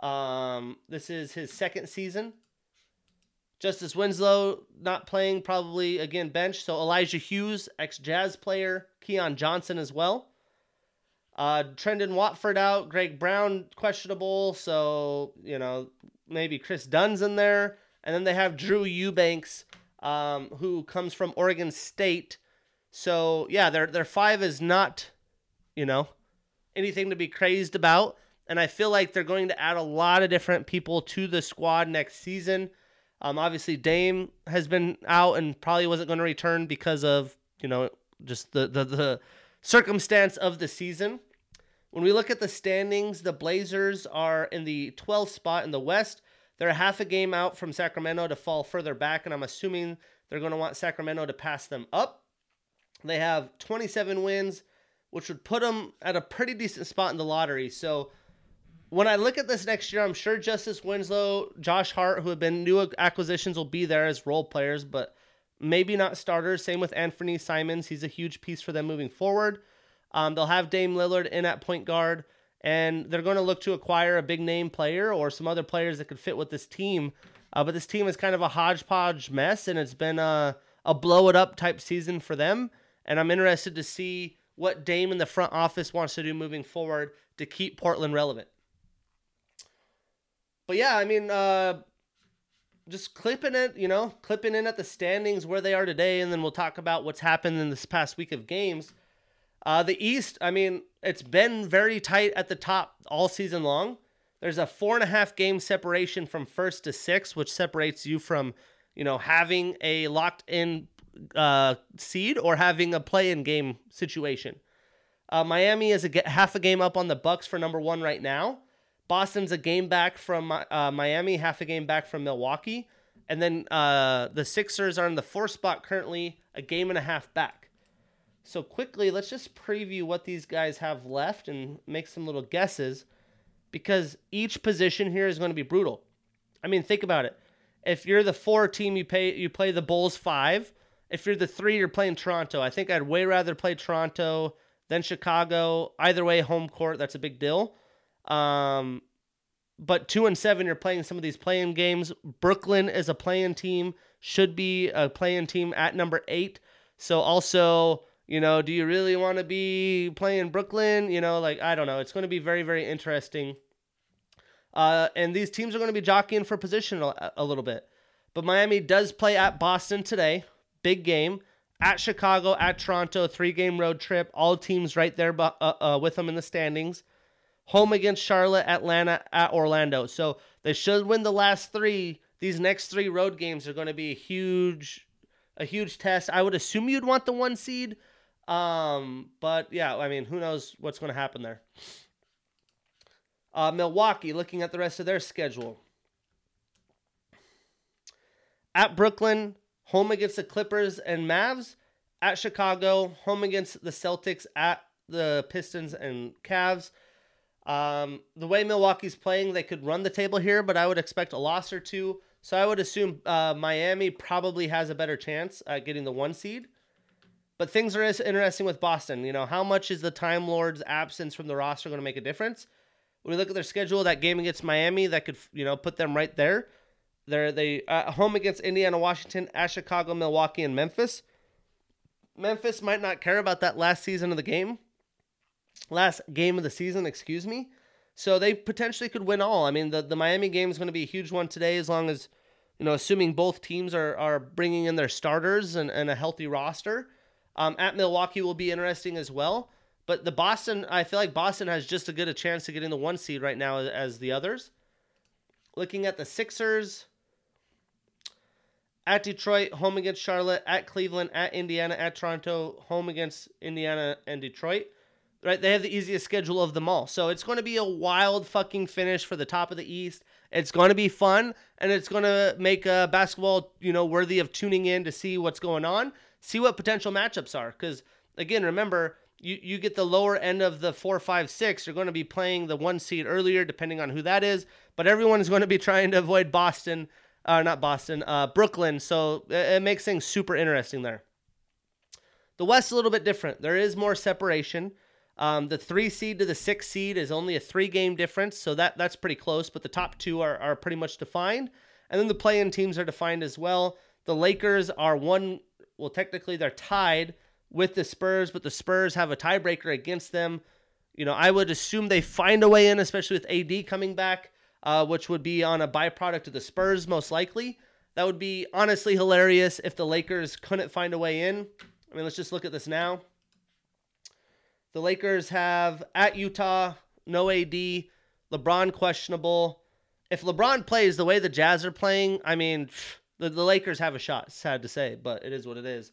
Um, this is his second season. Justice Winslow not playing, probably again bench. So Elijah Hughes, ex Jazz player. Keon Johnson as well. Uh, Trendon Watford out. Greg Brown questionable. So, you know, maybe Kris Dunn's in there. And then they have Drew Eubanks, um, who comes from Oregon State. So yeah, their their five is not, you know, anything to be crazed about. And I feel like they're going to add a lot of different people to the squad next season. Um, obviously Dame has been out and probably wasn't going to return because of you know just the the, the circumstance of the season. When we look at the standings, the Blazers are in the 12th spot in the West. They're a half a game out from Sacramento to fall further back, and I'm assuming they're going to want Sacramento to pass them up. They have 27 wins, which would put them at a pretty decent spot in the lottery. So when I look at this next year, I'm sure Justice Winslow, Josh Hart, who have been new acquisitions, will be there as role players, but maybe not starters. Same with Anthony Simons. He's a huge piece for them moving forward. Um, they'll have Dame Lillard in at point guard and they're going to look to acquire a big name player or some other players that could fit with this team. Uh, but this team is kind of a hodgepodge mess, and it's been a, a blow it up type season for them. And I'm interested to see what Dame in the front office wants to do moving forward to keep Portland relevant. But yeah, I mean, uh, just clipping it, you know, clipping in at the standings where they are today, and then we'll talk about what's happened in this past week of games. Uh, the East, I mean, it's been very tight at the top all season long. There's a four and a half game separation from first to sixth, which separates you from, you know, having a locked in uh, seed or having a play in game situation. Uh, Miami is a half a game up on the Bucks for number one right now. Boston's a game back from uh, Miami, half a game back from Milwaukee, and then uh, the Sixers are in the fourth spot currently, a game and a half back. So quickly, let's just preview what these guys have left and make some little guesses, because each position here is going to be brutal. I mean, think about it. If you're the four team, you pay you play the Bulls five. If you're the three, you're playing Toronto. I think I'd way rather play Toronto than Chicago. Either way, home court, that's a big deal. Um, but two and seven, you're playing some of these playing games. Brooklyn is a playing team, should be a playing team at number eight. So also, you know, do you really want to be playing Brooklyn? You know, like I don't know. It's going to be very, very interesting. Uh, and these teams are going to be jockeying for position a, a little bit. But Miami does play at Boston today. Big game at Chicago, at Toronto, three game road trip. All teams right there uh, uh, with them in the standings. Home against Charlotte, Atlanta, at Orlando. So they should win the last three. These next three road games are going to be a huge, a huge test. I would assume you'd want the one seed, um, but yeah, I mean, who knows what's going to happen there. Uh, Milwaukee, looking at the rest of their schedule. At Brooklyn, home against the Clippers and Mavs. At Chicago, home against the Celtics. At the Pistons and Cavs. Um, the way Milwaukee's playing, they could run the table here, but I would expect a loss or two. So I would assume uh, Miami probably has a better chance at getting the one seed. But things are interesting with Boston. You know, how much is the Time Lord's absence from the roster going to make a difference? When we look at their schedule, that game against Miami, that could you know put them right there. They're they uh, home against Indiana, Washington, at Chicago, Milwaukee, and Memphis. Memphis might not care about that last season of the game, last game of the season, excuse me. So they potentially could win all. I mean, the the Miami game is going to be a huge one today, as long as you know, assuming both teams are are bringing in their starters and, and a healthy roster. Um, at Milwaukee will be interesting as well. But the Boston, I feel like Boston has just as good a chance to get in the one seed right now as the others. Looking at the Sixers, at Detroit, home against Charlotte, at Cleveland, at Indiana, at Toronto, home against Indiana and Detroit. Right, they have the easiest schedule of them all. So it's going to be a wild fucking finish for the top of the East. It's going to be fun, and it's going to make uh, basketball, you know, worthy of tuning in to see what's going on, see what potential matchups are. Because again, remember, you, you get the lower end of the four, five, six. You're going to be playing the one seed earlier, depending on who that is. But everyone is going to be trying to avoid Boston, uh, not Boston, uh, Brooklyn. So it, it makes things super interesting there. The West a little bit different. There is more separation. Um, the three seed to the six seed is only a three game difference, so that that's pretty close. But the top two are are pretty much defined, and then the play-in teams are defined as well. The Lakers are one. Well, technically they're tied with the Spurs, but the Spurs have a tiebreaker against them. You know, I would assume they find a way in, especially with AD coming back, uh, which would be on a byproduct of the Spurs, most likely. That would be honestly hilarious if the Lakers couldn't find a way in. I mean, let's just look at this now. The Lakers have at Utah, no AD, LeBron questionable. If LeBron plays the way the Jazz are playing, I mean, the, the Lakers have a shot. Sad to say, but it is what it is.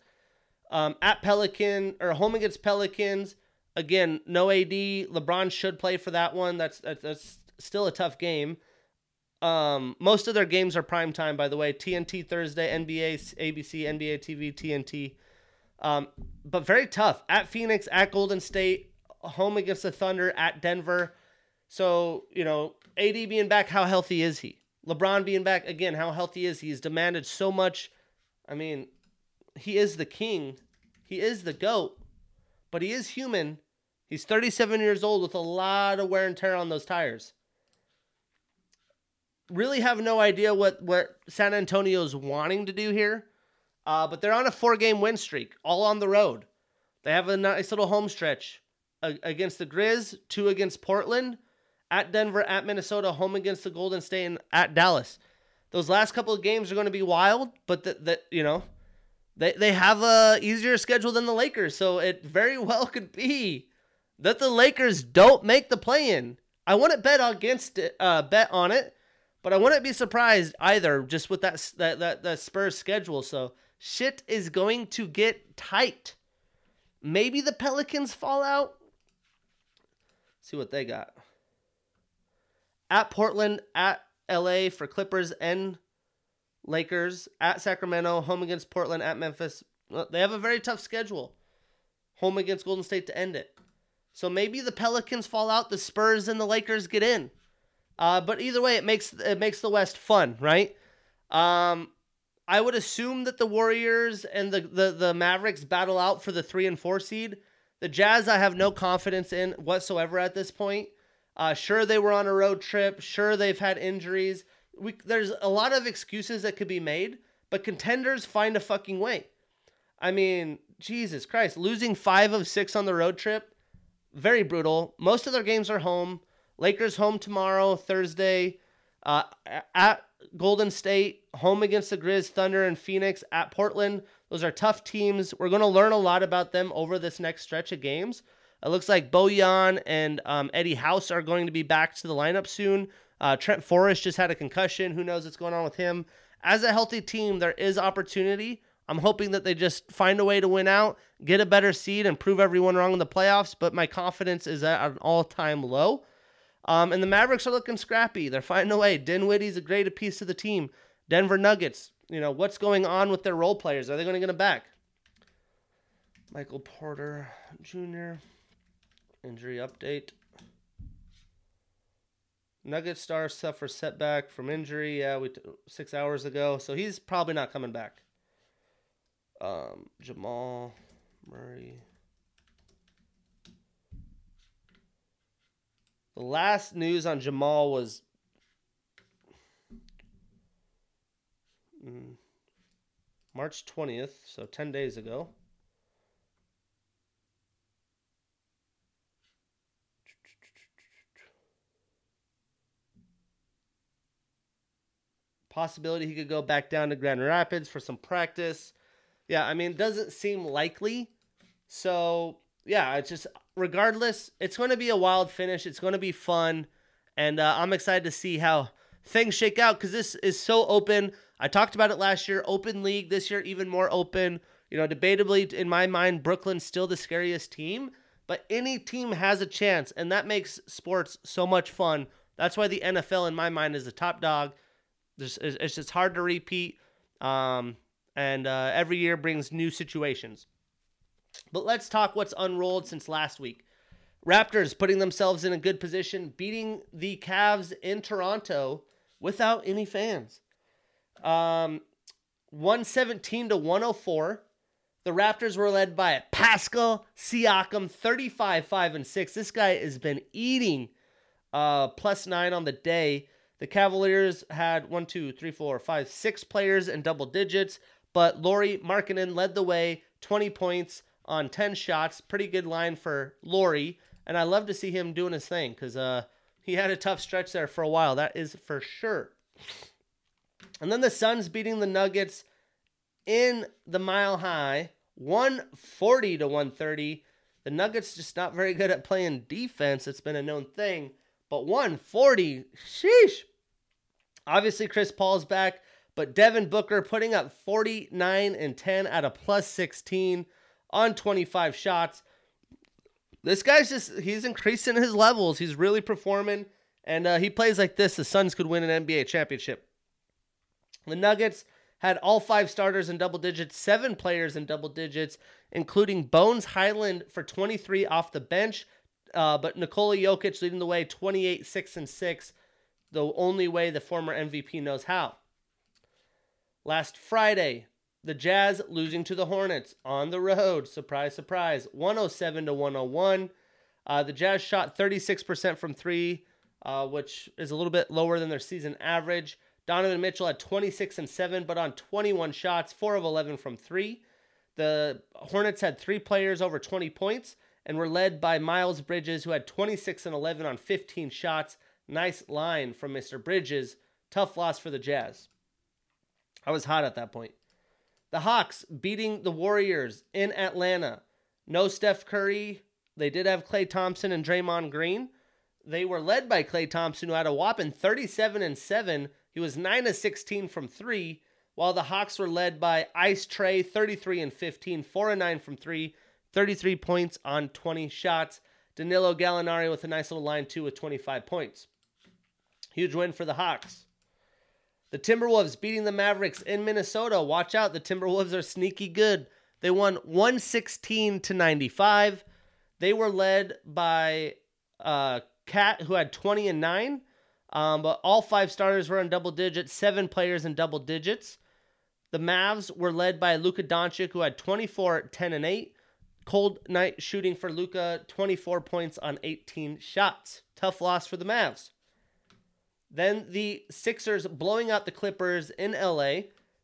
Um, at Pelican or home against Pelicans, again, no AD. LeBron should play for that one. That's that's, that's still a tough game. Um, most of their games are prime time, by the way. TNT Thursday, NBA, ABC, NBA TV, TNT. Um, but very tough at Phoenix, at Golden State, home against the Thunder, at Denver. So you know, AD being back, how healthy is he? LeBron being back again, how healthy is he? He's demanded so much. I mean, he is the king, he is the goat, but he is human. He's 37 years old with a lot of wear and tear on those tires. Really have no idea what what San Antonio's wanting to do here, uh, but they're on a four game win streak, all on the road. They have a nice little home stretch against the Grizz, two against Portland, at Denver, at Minnesota, home against the Golden State, and at Dallas. Those last couple of games are going to be wild, but that you know they they have a easier schedule than the Lakers, so it very well could be that the Lakers don't make the play-in. I wouldn't bet against it, uh, bet on it, But I wouldn't be surprised either, just with that that that, that Spurs schedule. So shit is going to get tight. Maybe the Pelicans fall out. see what they got. At Portland, at LA for Clippers and Lakers, at Sacramento, home against Portland, at Memphis. They have a very tough schedule. Home against Golden State to end it. So maybe the Pelicans fall out, the Spurs and the Lakers get in. Uh, but either way, it makes it makes the West fun, right? Um, I would assume that the Warriors and the, the the Mavericks battle out for the three and four seed. The Jazz, I have no confidence in whatsoever at this point. Uh, sure, they were on a road trip. Sure, they've had injuries. We, there's a lot of excuses that could be made, but contenders find a fucking way. I mean, Jesus Christ, losing five of six on the road trip, very brutal. Most of their games are home. Lakers home tomorrow, Thursday. Uh, at Golden State, home against the Grizz, Thunder, and Phoenix. At Portland, those are tough teams. We're going to learn a lot about them over this next stretch of games. It looks like Bojan and um, Eddie House are going to be back to the lineup soon. Uh, Trent Forrest just had a concussion. Who knows what's going on with him? As a healthy team, there is opportunity. I'm hoping that they just find a way to win out, get a better seed, and prove everyone wrong in the playoffs. But my confidence is at an all time low. Um, and the Mavericks are looking scrappy. They're finding a way. Dinwiddie's a great piece to the team. Denver Nuggets, you know, what's going on with their role players? Are they going to get them back? Michael Porter Jr. Injury update. Nugget star suffers setback from injury. Yeah, we t- six hours ago, so he's probably not coming back. Um, Jamal Murray. The last news on Jamal was mm, March 20th, so 10 days ago. Possibility he could go back down to Grand Rapids for some practice. Yeah, I mean, doesn't seem likely. So, yeah, it's just regardless, it's going to be a wild finish. It's going to be fun. And uh, I'm excited to see how things shake out because this is so open. I talked about it last year, open league. This year, even more open. You know, debatably, in my mind, Brooklyn's still the scariest team, but any team has a chance, and that makes sports so much fun. That's why the NFL, in my mind, is the top dog. It's just hard to repeat, um, and uh, every year brings new situations. But let's talk what's unrolled since last week. Raptors putting themselves in a good position, beating the Cavs in Toronto without any fans. Um, 117 to 104. The Raptors were led by Pascal Siakam, 35, 5, and 6. This guy has been eating uh, plus nine on the day. The Cavaliers had one, two, three, four, five, six players in double digits, but Lauri Markkanen led the way, 20 points, on 10 shots. Pretty good line for Lauri. And I love to see him doing his thing because uh, he had a tough stretch there for a while. That is for sure. And then the Suns beating the Nuggets in the mile high, 140 to 130. The Nuggets just not very good at playing defense. It's been a known thing. But 140, sheesh. Obviously, Chris Paul's back, but Devin Booker putting up 49 and 10 at a plus 16 on 25 shots. This guy's just, he's increasing his levels. He's really performing. And uh, he plays like this. The Suns could win an NBA championship. The Nuggets had all five starters in double digits, seven players in double digits, including Bones Hyland for 23 off the bench. Uh, but Nikola Jokic leading the way 28, 6, and 6, the only way the former MVP knows how. Last Friday, the Jazz losing to the Hornets on the road. Surprise, surprise. 107 to 101. Uh, the Jazz shot 36% from three, uh, which is a little bit lower than their season average. Donovan Mitchell had 26 and 7, but on 21 shots, 4 of 11 from three. The Hornets had three players over 20 points and were led by Miles Bridges, who had 26 and 11 on 15 shots. Nice line from Mr. Bridges. Tough loss for the Jazz. I was hot at that point. The Hawks beating the Warriors in Atlanta. No Steph Curry. They did have Klay Thompson and Draymond Green. they were led by Klay Thompson, who had a whopping 37 and 7. He was 9 of 16 from 3, while the Hawks were led by Ice Trae, 33 and 15, 4 and 9 from 3, 33 points on 20 shots. Danilo Gallinari with a nice little line, too, with 25 points. Huge win for the Hawks. The Timberwolves beating the Mavericks in Minnesota. Watch out, the Timberwolves are sneaky good. They won 116 to 95. They were led by uh, Cat, who had 20 and 9. Um, but all five starters were in double digits, seven players in double digits. The Mavs were led by Luka Doncic, who had 24, 10, and 8. Cold night shooting for Luka, 24 points on 18 shots. Tough loss for the Mavs. Then the Sixers blowing out the Clippers in LA.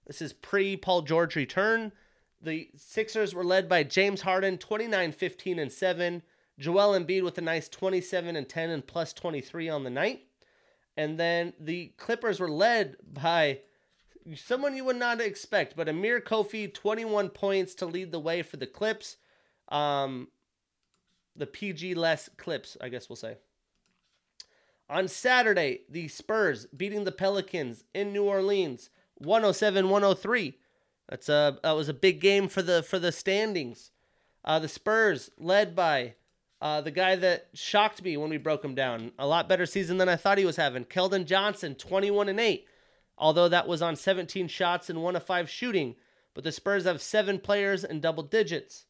This is pre Paul George return. The Sixers were led by James Harden, 29, 15, and 7. Joel Embiid with a nice 27 and 10 and plus 23 on the night. And then the Clippers were led by someone you would not expect, but Amir Coffey, 21 points to lead the way for the Clips. Um, the PG less Clips, I guess we'll say. On Saturday, the Spurs beating the Pelicans in New Orleans, 107-103. That's a that was a big game for the for the standings. Uh, the Spurs led by uh, the guy that shocked me when we broke him down. A lot better season than I thought he was having. Keldon Johnson, 21 and 8. Although that was on 17 shots and 1 of 5 shooting. But the Spurs have 7 players in double digits.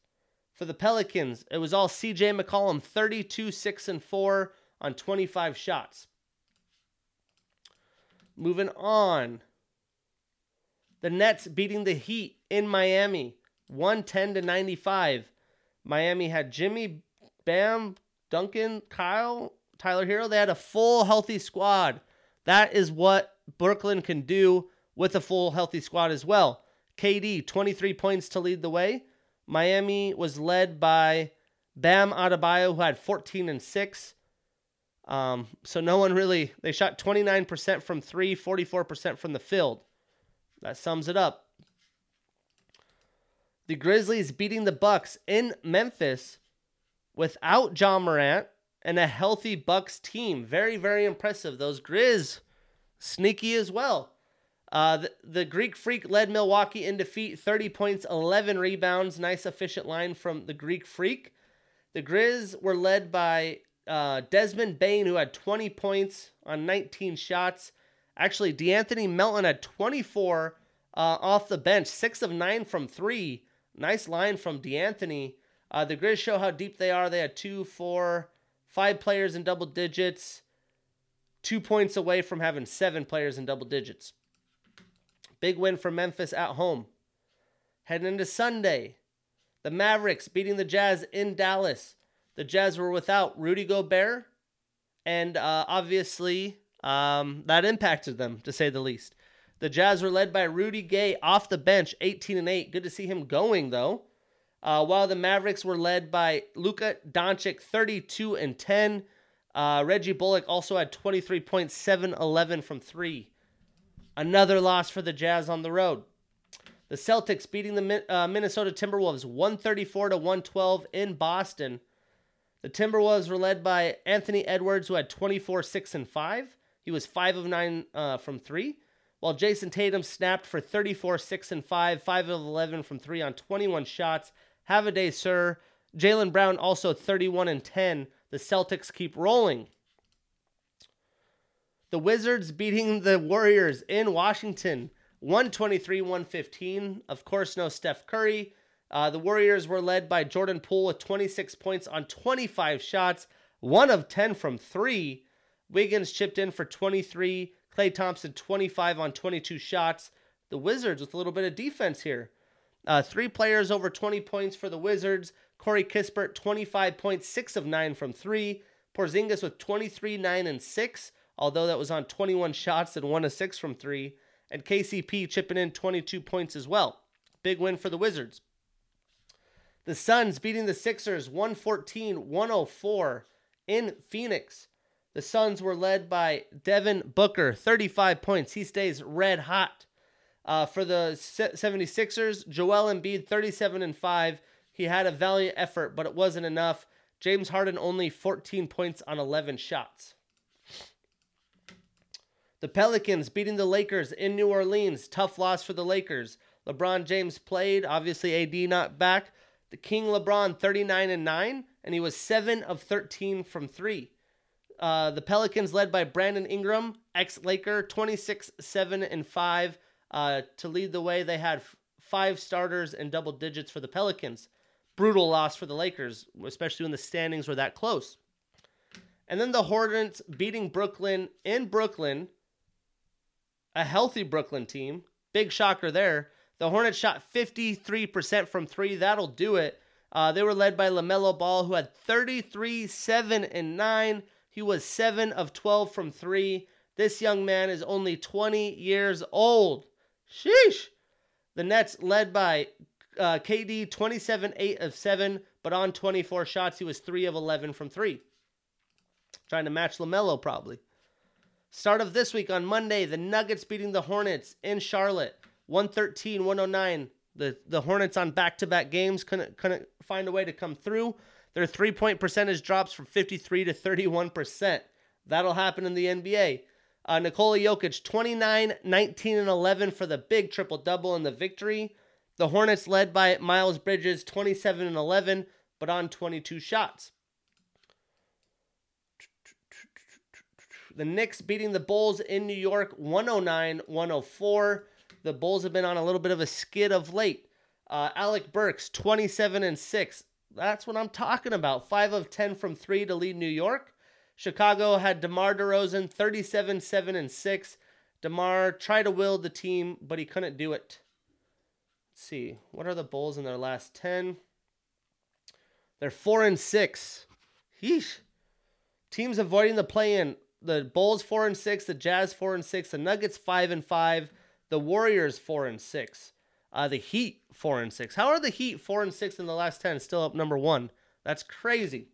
For the Pelicans, it was all CJ McCollum, 32, 6 and 4 on 25 shots. Moving on. The Nets beating the Heat in Miami, 110 to 95. Miami had Jimmy Bam, Duncan, Kyle, Tyler Herro. They had a full healthy squad. That is what Brooklyn can do with a full healthy squad as well. KD, 23 points to lead the way. Miami was led by Bam Adebayo, who had 14 and 6. Um, so no one really, they shot 29% from three, 44% from the field. That sums it up. The Grizzlies beating the Bucks in Memphis without Ja Morant and a healthy Bucks team. Very, very impressive. Those Grizz, sneaky as well. Uh, the, the Greek Freak led Milwaukee in defeat, 30 points, 11 rebounds. Nice, efficient line from the Greek Freak. The Grizz were led by uh, Desmond Bane, who had 20 points on 19 shots. Actually, De'Anthony Melton had 24 uh, off the bench, 6 of 9 from 3. Nice line from De'Anthony. Uh, the Grizz show how deep they are. They had two, four, five players in double digits, two points away from having seven players in double digits. Big win for Memphis at home. Heading into Sunday, the Mavericks beating the Jazz in Dallas. The Jazz were without Rudy Gobert, and uh, obviously um, that impacted them to say the least. The Jazz were led by Rudy Gay off the bench, 18 and 8. Good to see him going though. Uh, while the Mavericks were led by Luka Doncic, 32 and 10. Uh, Reggie Bullock also had 23.7 11 from three. Another loss for the Jazz on the road. The Celtics beating the uh, Minnesota Timberwolves 134 to 112 in Boston. The Timberwolves were led by Anthony Edwards, who had 24, 6, and 5. He was 5 of 9 uh, from 3. While Jayson Tatum snapped for 34, 6, and 5, 5 of 11 from 3 on 21 shots have a day, sir. Jaylen Brown also 31 and 10. The Celtics keep rolling. The Wizards beating the Warriors in Washington 123 115. Of course, no Steph Curry. Uh, the Warriors were led by Jordan Poole with 26 points on 25 shots, one of 10 from three. Wiggins chipped in for 23. Klay Thompson 25 on 22 shots. The Wizards with a little bit of defense here. Uh, three players over 20 points for the Wizards. Corey Kispert, 25 points, 6 of 9 from 3. Porzingis with 23, 9, and 6, although that was on 21 shots and 1 of 6 from 3. And KCP chipping in 22 points as well. Big win for the Wizards. The Suns beating the Sixers 114 104 in Phoenix. The Suns were led by Devin Booker, 35 points. He stays red hot. Uh, for the 76ers, Joel Embiid, 37 and 5. He had a valiant effort, but it wasn't enough. James Harden only 14 points on 11 shots. The Pelicans beating the Lakers in New Orleans. Tough loss for the Lakers. LeBron James played. Obviously, AD not back. The King LeBron 39 and 9, and he was 7 of 13 from 3. Uh, the Pelicans led by Brandon Ingram, ex Laker, 26 7 and 5. Uh, to lead the way, they had f- five starters and double digits for the Pelicans. Brutal loss for the Lakers, especially when the standings were that close. And then the Hornets beating Brooklyn in Brooklyn, a healthy Brooklyn team. Big shocker there. The Hornets shot 53% from three. That'll do it. Uh, they were led by LaMelo Ball, who had 33, 7, and 9. He was 7 of 12 from three. This young man is only 20 years old. Sheesh. The Nets led by uh, KD 27 8 of 7, but on 24 shots, he was 3 of 11 from 3. Trying to match LaMelo, probably. Start of this week on Monday, the Nuggets beating the Hornets in Charlotte 113 109. The, the Hornets on back to back games couldn't, couldn't find a way to come through. Their three point percentage drops from 53 to 31%. That'll happen in the NBA. Uh, Nikola Jokic, 29, 19, and 11 for the big triple double in the victory. The Hornets led by Miles Bridges, 27 and 11, but on 22 shots. The Knicks beating the Bulls in New York, 109 104. The Bulls have been on a little bit of a skid of late. Uh, Alec Burks, 27 and 6. That's what I'm talking about. 5 of 10 from 3 to lead New York. Chicago had DeMar DeRozan 37 7 and 6. DeMar tried to will the team, but he couldn't do it. Let's see. What are the Bulls in their last 10? They're 4 and 6. Yeesh. Teams avoiding the play in. The Bulls 4 and 6, the Jazz 4 and 6, the Nuggets 5 and 5, the Warriors 4 and 6. Uh, the Heat 4 and 6. How are the Heat 4 and 6 in the last 10 still up number 1? That's crazy.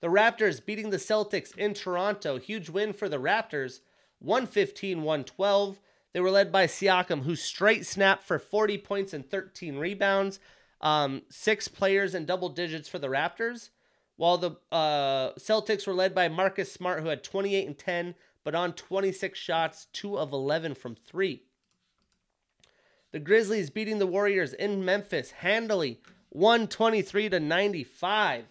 The Raptors beating the Celtics in Toronto. Huge win for the Raptors. 115 112. They were led by Siakam, who straight snapped for 40 points and 13 rebounds. Um, six players in double digits for the Raptors. While the uh, Celtics were led by Marcus Smart, who had 28 and 10, but on 26 shots, 2 of 11 from 3. The Grizzlies beating the Warriors in Memphis handily, 123 to 95.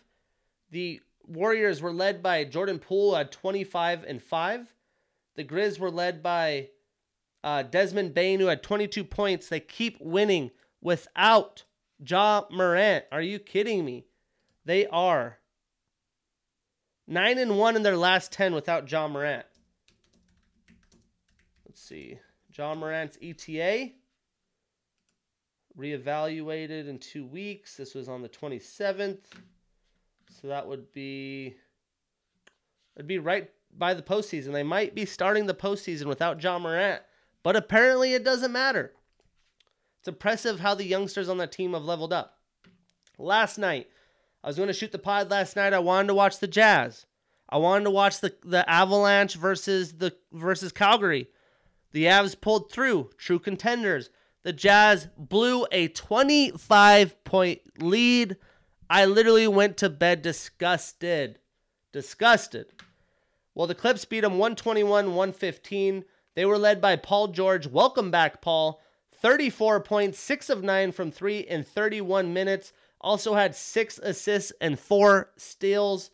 The Warriors were led by Jordan Poole at 25 and 5. The Grizz were led by uh, Desmond Bane, who had 22 points. They keep winning without Ja Morant. Are you kidding me? They are 9 and 1 in their last 10 without Ja Morant. Let's see. Ja Morant's ETA reevaluated in two weeks. This was on the 27th. So that would be it'd be right by the postseason. They might be starting the postseason without John Morant, but apparently it doesn't matter. It's impressive how the youngsters on that team have leveled up. Last night, I was going to shoot the pod last night. I wanted to watch the Jazz. I wanted to watch the, the Avalanche versus the versus Calgary. The Avs pulled through, true contenders. The Jazz blew a 25 point lead I literally went to bed disgusted. Disgusted. Well, the Clips beat them 121 115. They were led by Paul George. Welcome back, Paul. 34 points, 6 of 9 from 3 in 31 minutes. Also had 6 assists and 4 steals.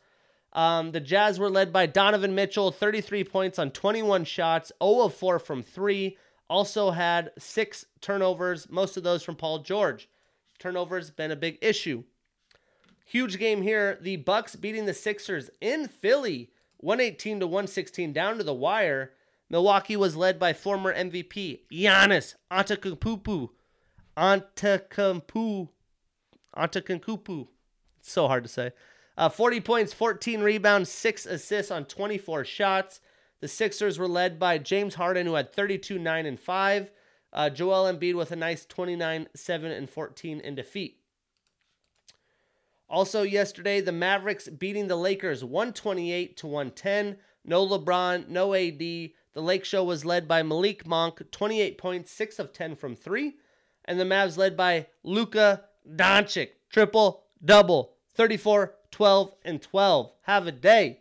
Um, the Jazz were led by Donovan Mitchell, 33 points on 21 shots, 0 of 4 from 3. Also had 6 turnovers, most of those from Paul George. Turnovers been a big issue. Huge game here. The Bucks beating the Sixers in Philly, 118 to 116 down to the wire. Milwaukee was led by former MVP Giannis Antetokounmpo. Antetokounmpo. Antetokounmpo. It's so hard to say. Uh, 40 points, 14 rebounds, 6 assists on 24 shots. The Sixers were led by James Harden, who had 32, 9, and 5. Uh, Joel Embiid with a nice 29, 7, and 14 in defeat. Also, yesterday, the Mavericks beating the Lakers 128 to 110. No LeBron, no AD. The Lake Show was led by Malik Monk, 28 points, 6 of 10 from 3. And the Mavs led by Luka Doncic, triple double, 34, 12, and 12. Have a day.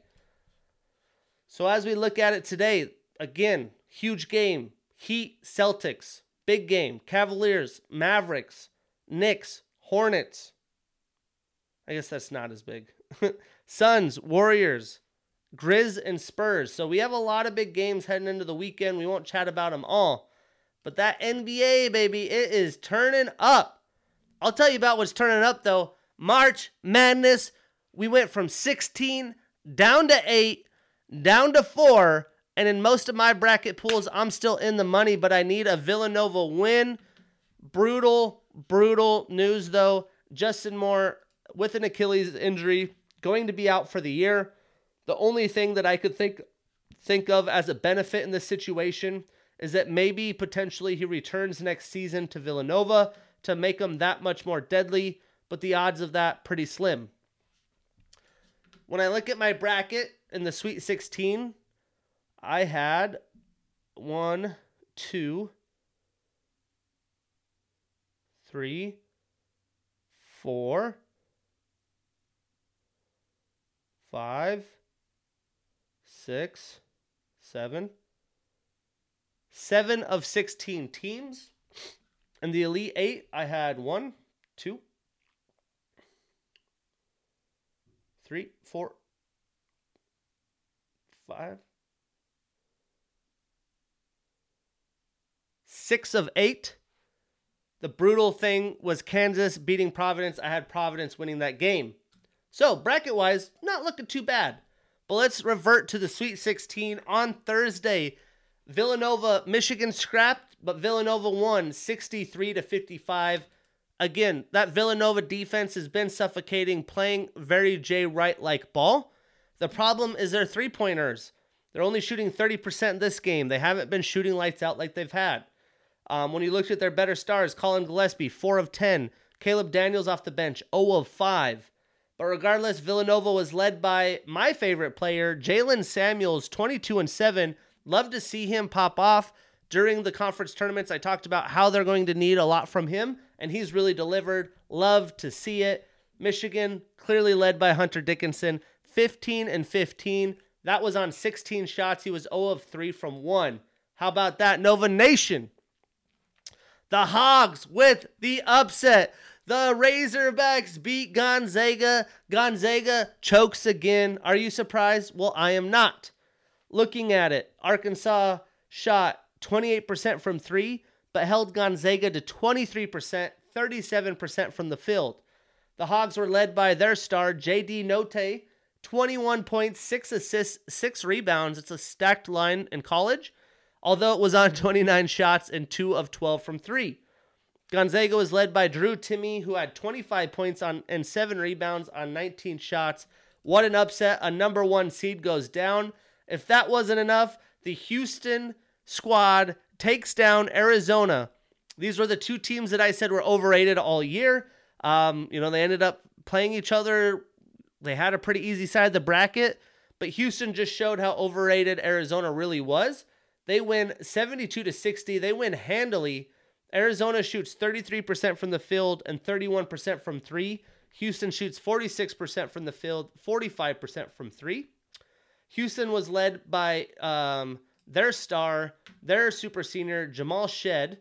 So as we look at it today, again, huge game. Heat, Celtics, big game. Cavaliers, Mavericks, Knicks, Hornets. I guess that's not as big. Suns, Warriors, Grizz, and Spurs. So we have a lot of big games heading into the weekend. We won't chat about them all. But that NBA, baby, it is turning up. I'll tell you about what's turning up, though. March Madness. We went from 16 down to 8, down to 4. And in most of my bracket pools, I'm still in the money, but I need a Villanova win. Brutal, brutal news, though. Justin Moore with an Achilles injury, going to be out for the year. The only thing that I could think think of as a benefit in this situation is that maybe potentially he returns next season to Villanova to make him that much more deadly, but the odds of that pretty slim. When I look at my bracket in the Sweet 16, I had one, two, three, four, five, six, seven, seven of 16 teams. And the Elite Eight, I had one, two, three, four, five, six of eight. The brutal thing was Kansas beating Providence. I had Providence winning that game. So, bracket wise, not looking too bad. But let's revert to the Sweet 16 on Thursday. Villanova, Michigan scrapped, but Villanova won 63 to 55. Again, that Villanova defense has been suffocating, playing very Jay Wright like ball. The problem is their three pointers. They're only shooting 30% this game. They haven't been shooting lights out like they've had. Um, when you looked at their better stars, Collin Gillespie, 4 of 10. Caleb Daniels off the bench, 0 of 5. But regardless, Villanova was led by my favorite player, Jaylen Samuels, 22 and 7. Love to see him pop off during the conference tournaments. I talked about how they're going to need a lot from him, and he's really delivered. Love to see it. Michigan, clearly led by Hunter Dickinson, 15 and 15. That was on 16 shots. He was 0 of 3 from 1. How about that? Nova Nation. The Hogs with the upset. The Razorbacks beat Gonzaga. Gonzaga chokes again. Are you surprised? Well, I am not. Looking at it, Arkansas shot 28% from three, but held Gonzaga to 23%, 37% from the field. The Hogs were led by their star, JD Notae, 21 points, 6 assists, 6 rebounds. It's a stacked line in college, although it was on 29 shots and 2 of 12 from 3. Gonzaga was led by Drew Timme, who had 25 points on and seven rebounds on 19 shots. What an upset! A number one seed goes down. If that wasn't enough, the Houston squad takes down Arizona. These were the two teams that I said were overrated all year. Um, you know, they ended up playing each other. They had a pretty easy side of the bracket, but Houston just showed how overrated Arizona really was. They win 72 to 60. They win handily Arizona shoots 33% from the field and 31% from three. Houston shoots 46% from the field, 45% from three. Houston was led by um, their star, their super senior, Jamal Shead,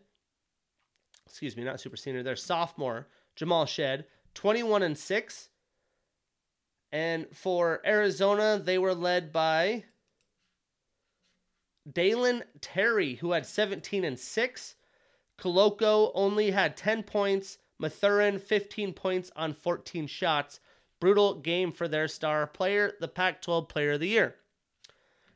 Excuse me, not super senior, their sophomore, Jamal Shead, 21 and 6. And for Arizona, they were led by Dalen Terry, who had 17 and 6. Koloko only had 10 points. Mathurin, 15 points on 14 shots. Brutal game for their star player, the Pac 12 player of the year.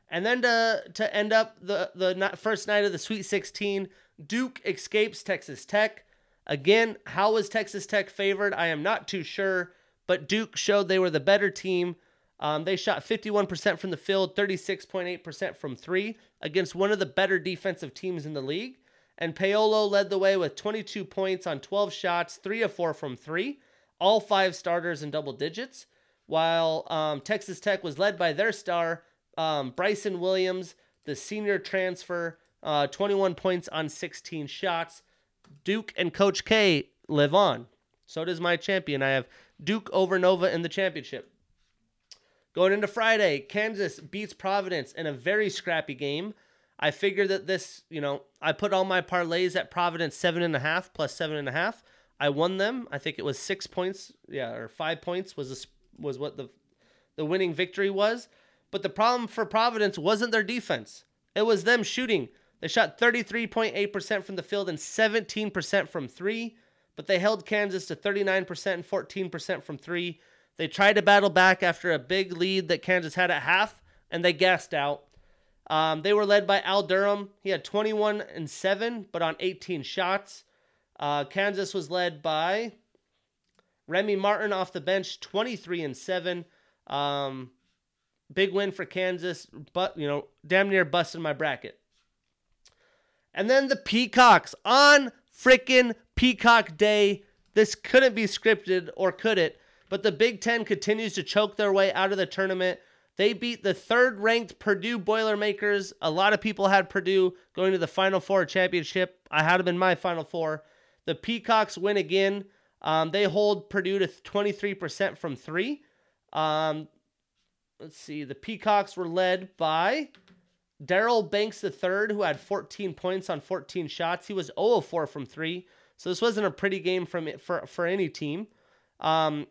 And then to, to end up the, the first night of the Sweet 16, Duke escapes Texas Tech. Again, how was Texas Tech favored? I am not too sure, but Duke showed they were the better team. Um, they shot 51% from the field, 36.8% from three against one of the better defensive teams in the league and Paolo led the way with 22 points on 12 shots, three of four from three, all five starters in double digits, while um, Texas Tech was led by their star, um, Bryson Williams, the senior transfer, uh, 21 points on 16 shots. Duke and Coach K live on. So does my champion. I have Duke over Nova in the championship. Going into Friday, Kansas beats Providence in a very scrappy game. I figured that this, you know, I put all my parlays at Providence seven and a half plus seven and a half. I won them. I think it was six points, yeah, or five points was this, was what the the winning victory was. But the problem for Providence wasn't their defense; it was them shooting. They shot 33.8% from the field and 17% from three, but they held Kansas to 39% and 14% from three. They tried to battle back after a big lead that Kansas had at half, and they gassed out. Um, they were led by Al Durham. He had 21 and 7, but on 18 shots. Uh, Kansas was led by Remy Martin off the bench, 23 and 7. Um, big win for Kansas, but, you know, damn near busting my bracket. And then the Peacocks on freaking Peacock Day. This couldn't be scripted, or could it? But the Big Ten continues to choke their way out of the tournament. They beat the third ranked Purdue Boilermakers. A lot of people had Purdue going to the Final Four championship. I had them in my Final Four. The Peacocks win again. Um, they hold Purdue to 23% from three. Um, let's see. The Peacocks were led by Daryl Banks III, who had 14 points on 14 shots. He was 0 of 4 from three. So this wasn't a pretty game from for, for any team. Um,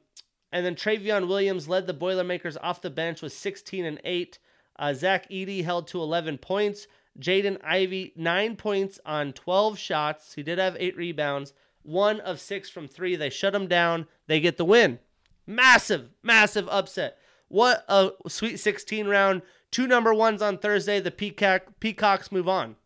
and then Trevion Williams led the Boilermakers off the bench with 16 and 8. Uh, Zach Edey held to 11 points. Jaden Ivey, 9 points on 12 shots. He did have 8 rebounds. One of 6 from 3. They shut him down. They get the win. Massive, massive upset. What a Sweet 16 round. Two number ones on Thursday. The Peacock, Peacocks move on.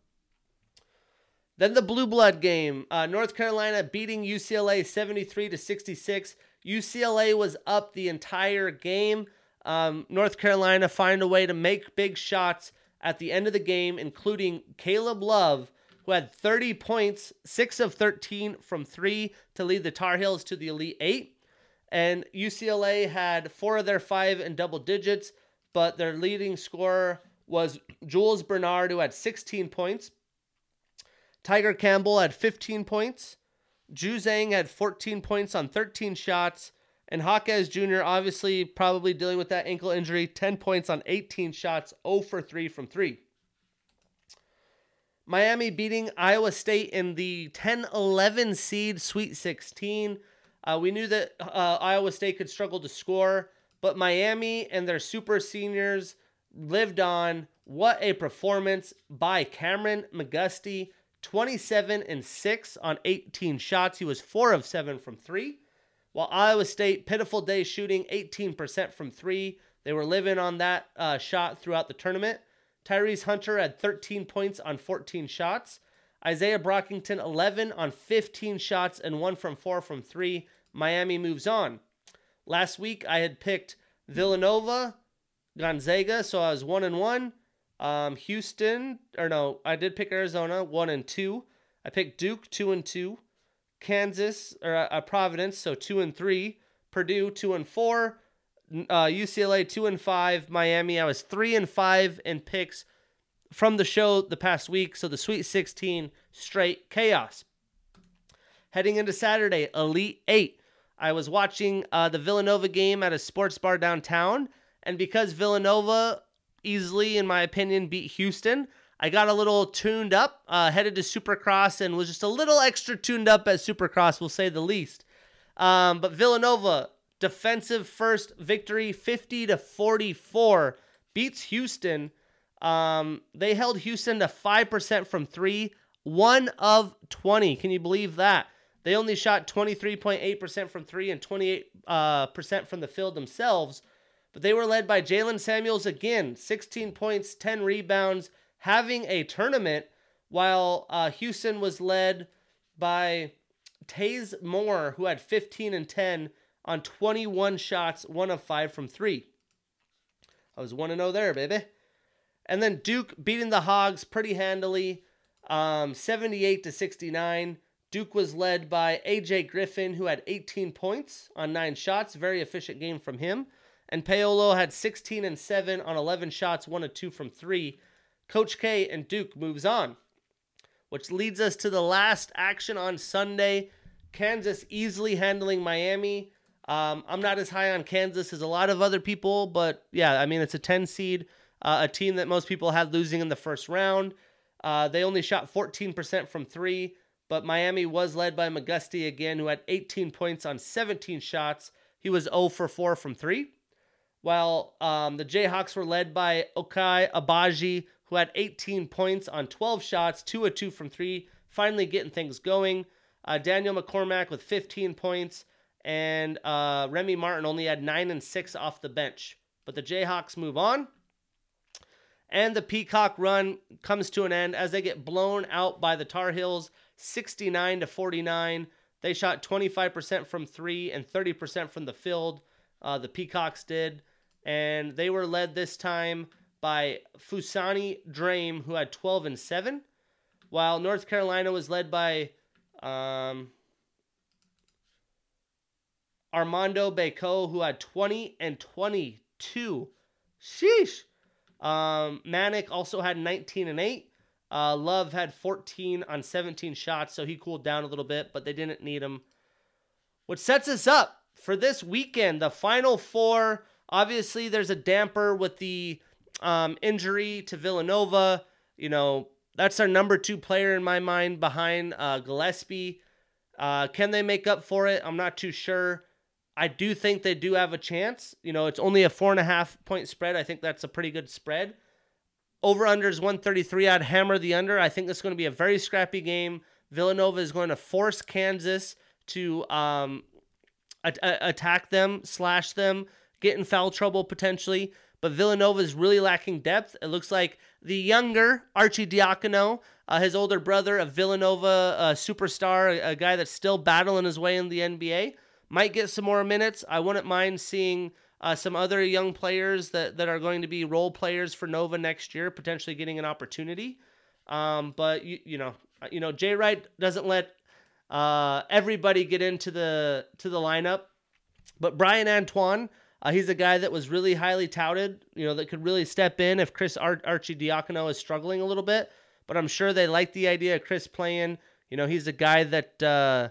Then the Blue Blood game. Uh, North Carolina beating UCLA 73 to 66. UCLA was up the entire game. Um, North Carolina find a way to make big shots at the end of the game, including Caleb Love, who had 30 points, 6 of 13 from 3 to lead the Tar Heels to the Elite 8. And UCLA had 4 of their 5 in double digits, but their leading scorer was Jules Bernard, who had 16 points. Tyger Campbell had 15 points. Juzang had 14 points on 13 shots. And Jaquez Jr., obviously, probably dealing with that ankle injury, 10 points on 18 shots, 0 for 3 from 3. Miami beating Iowa State in the 10 11 seed Sweet 16. Uh, we knew that uh, Iowa State could struggle to score, but Miami and their super seniors lived on. What a performance by Kameron McGusty. 27 and 6 on 18 shots. He was 4 of 7 from 3. While Iowa State, pitiful day shooting 18% from 3. They were living on that uh, shot throughout the tournament. Tyrese Hunter had 13 points on 14 shots. Izaiah Brockington 11 on 15 shots and 1 from 4 from 3. Miami moves on. Last week I had picked Villanova, Gonzaga, so I was 1 and 1. Um, Houston, or no, I did pick Arizona one and two. I picked Duke two and two, Kansas or uh, Providence so two and three, Purdue two and four, uh, UCLA two and five, Miami. I was three and five in picks from the show the past week. So the Sweet 16 straight chaos. Heading into Saturday, Elite Eight. I was watching uh, the Villanova game at a sports bar downtown, and because Villanova easily, in my opinion, beat Houston. I got a little tuned up, uh, headed to Supercross, and was just a little extra tuned up at Supercross, we'll say the least. Um, but Villanova, defensive first victory, 50 to 44, beats Houston. Um, they held Houston to 5% from three, one of 20. Can you believe that? They only shot 23.8% from three and 28 uh, percent from the field themselves. But they were led by Jalen Samuels again, 16 points, 10 rebounds, having a tournament, while uh, Houston was led by Taze Moore, who had 15 and 10 on 21 shots, one of five from three. I was 1 0 there, baby. And then Duke beating the Hogs pretty handily, um, 78 to 69. Duke was led by AJ Griffin, who had 18 points on nine shots. Very efficient game from him and Paolo had 16 and 7 on 11 shots, 1 of 2 from 3. Coach K and Duke moves on, which leads us to the last action on Sunday. Kansas easily handling Miami. Um, I'm not as high on Kansas as a lot of other people, but yeah, I mean, it's a 10 seed, uh, a team that most people had losing in the first round. Uh, they only shot 14% from three, but Miami was led by McGusty again, who had 18 points on 17 shots. He was 0 for 4 from three. While um, the Jayhawks were led by Ochai Agbaji, who had 18 points on 12 shots, 2 of 2 from three, finally getting things going. Uh, Daniel McCormack with 15 points, and uh, Remy Martin only had 9 and 6 off the bench. But the Jayhawks move on. And the Peacock run comes to an end as they get blown out by the Tar Heels 69 to 49. They shot 25% from three and 30% from the field. Uh, the Peacocks did. And they were led this time by Fousseyni Drame, who had 12 and 7, while North Carolina was led by um, Armando Bacot, who had 20 and 22. Sheesh. Um, Manek also had 19 and 8. Uh, Love had 14 on 17 shots, so he cooled down a little bit, but they didn't need him. What sets us up for this weekend, the final four. Obviously, there's a damper with the um, injury to Villanova. You know, that's our number two player in my mind behind uh, Gillespie. Uh, can they make up for it? I'm not too sure. I do think they do have a chance. You know, it's only a four and a half point spread. I think that's a pretty good spread. Over under is 133. I'd hammer the under. I think this is going to be a very scrappy game. Villanova is going to force Kansas to um, a- a- attack them, slash them, get in foul trouble potentially. But Villanova is really lacking depth. It looks like the younger Arcidiacono, uh, his older brother, a Villanova uh, superstar, a, a guy that's still battling his way in the NBA, might get some more minutes. I wouldn't mind seeing uh, some other young players that, that are going to be role players for Nova next year, potentially getting an opportunity. Um, but you, you know, you know, Jay Wright doesn't let uh, everybody get into the to the lineup. But Bryan Antoine, uh, he's a guy that was really highly touted. You know, that could really step in if Chris Ar- Arcidiacono is struggling a little bit. But I'm sure they like the idea of Chris playing. You know, he's a guy that uh,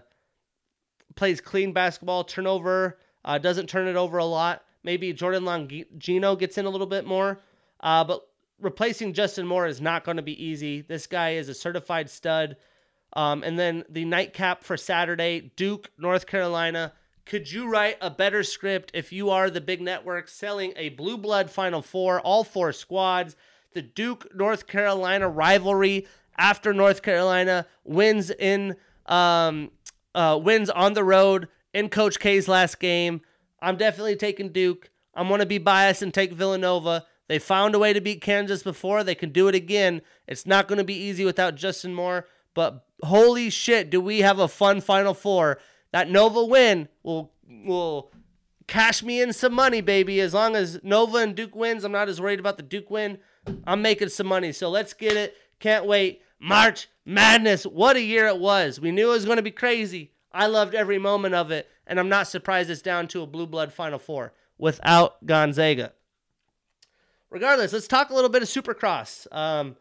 plays clean basketball, turnover, uh, doesn't turn it over a lot. Maybe Jordan Longino gets in a little bit more. Uh, but replacing Justin Moore is not going to be easy. This guy is a certified stud. Um, and then the nightcap for Saturday, Duke, North Carolina. Could you write a better script if you are the big network selling a blue blood Final Four, all four squads? The Duke North Carolina rivalry after North Carolina wins in um, uh, wins on the road in Coach K's last game. I'm definitely taking Duke. I'm going to be biased and take Villanova. They found a way to beat Kansas before. They can do it again. It's not going to be easy without Justin Moore, but holy shit, do we have a fun Final Four. That Nova win will will cash me in some money, baby. As long as Nova and Duke wins, I'm not as worried about the Duke win. I'm making some money. So let's get it. Can't wait. March Madness. What a year it was. We knew it was going to be crazy. I loved every moment of it, and I'm not surprised it's down to a blue blood Final Four without Gonzaga. Regardless, let's talk a little bit of Supercross. Um,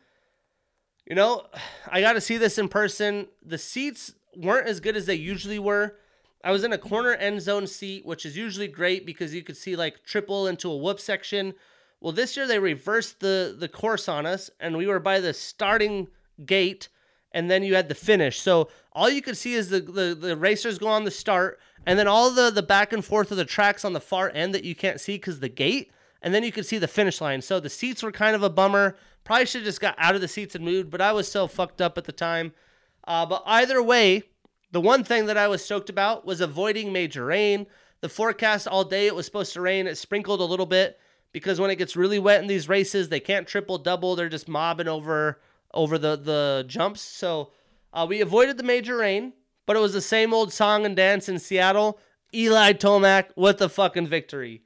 you know, I got to see this in person. The seats weren't as good as they usually were. I was in a corner end zone seat, which is usually great because you could see like triple into a whoop section. Well, this year they reversed the the course on us, and we were by the starting gate, and then you had the finish. So all you could see is the the, the racers go on the start, and then all the the back and forth of the tracks on the far end that you can't see because the gate, and then you could see the finish line. So the seats were kind of a bummer. Probably should have just got out of the seats and moved, but I was so fucked up at the time. Uh, but either way, the one thing that I was stoked about was avoiding major rain. The forecast all day it was supposed to rain. It sprinkled a little bit because when it gets really wet in these races, they can't triple double. They're just mobbing over over the the jumps. So uh, we avoided the major rain, but it was the same old song and dance in Seattle. Eli Tomac with the fucking victory.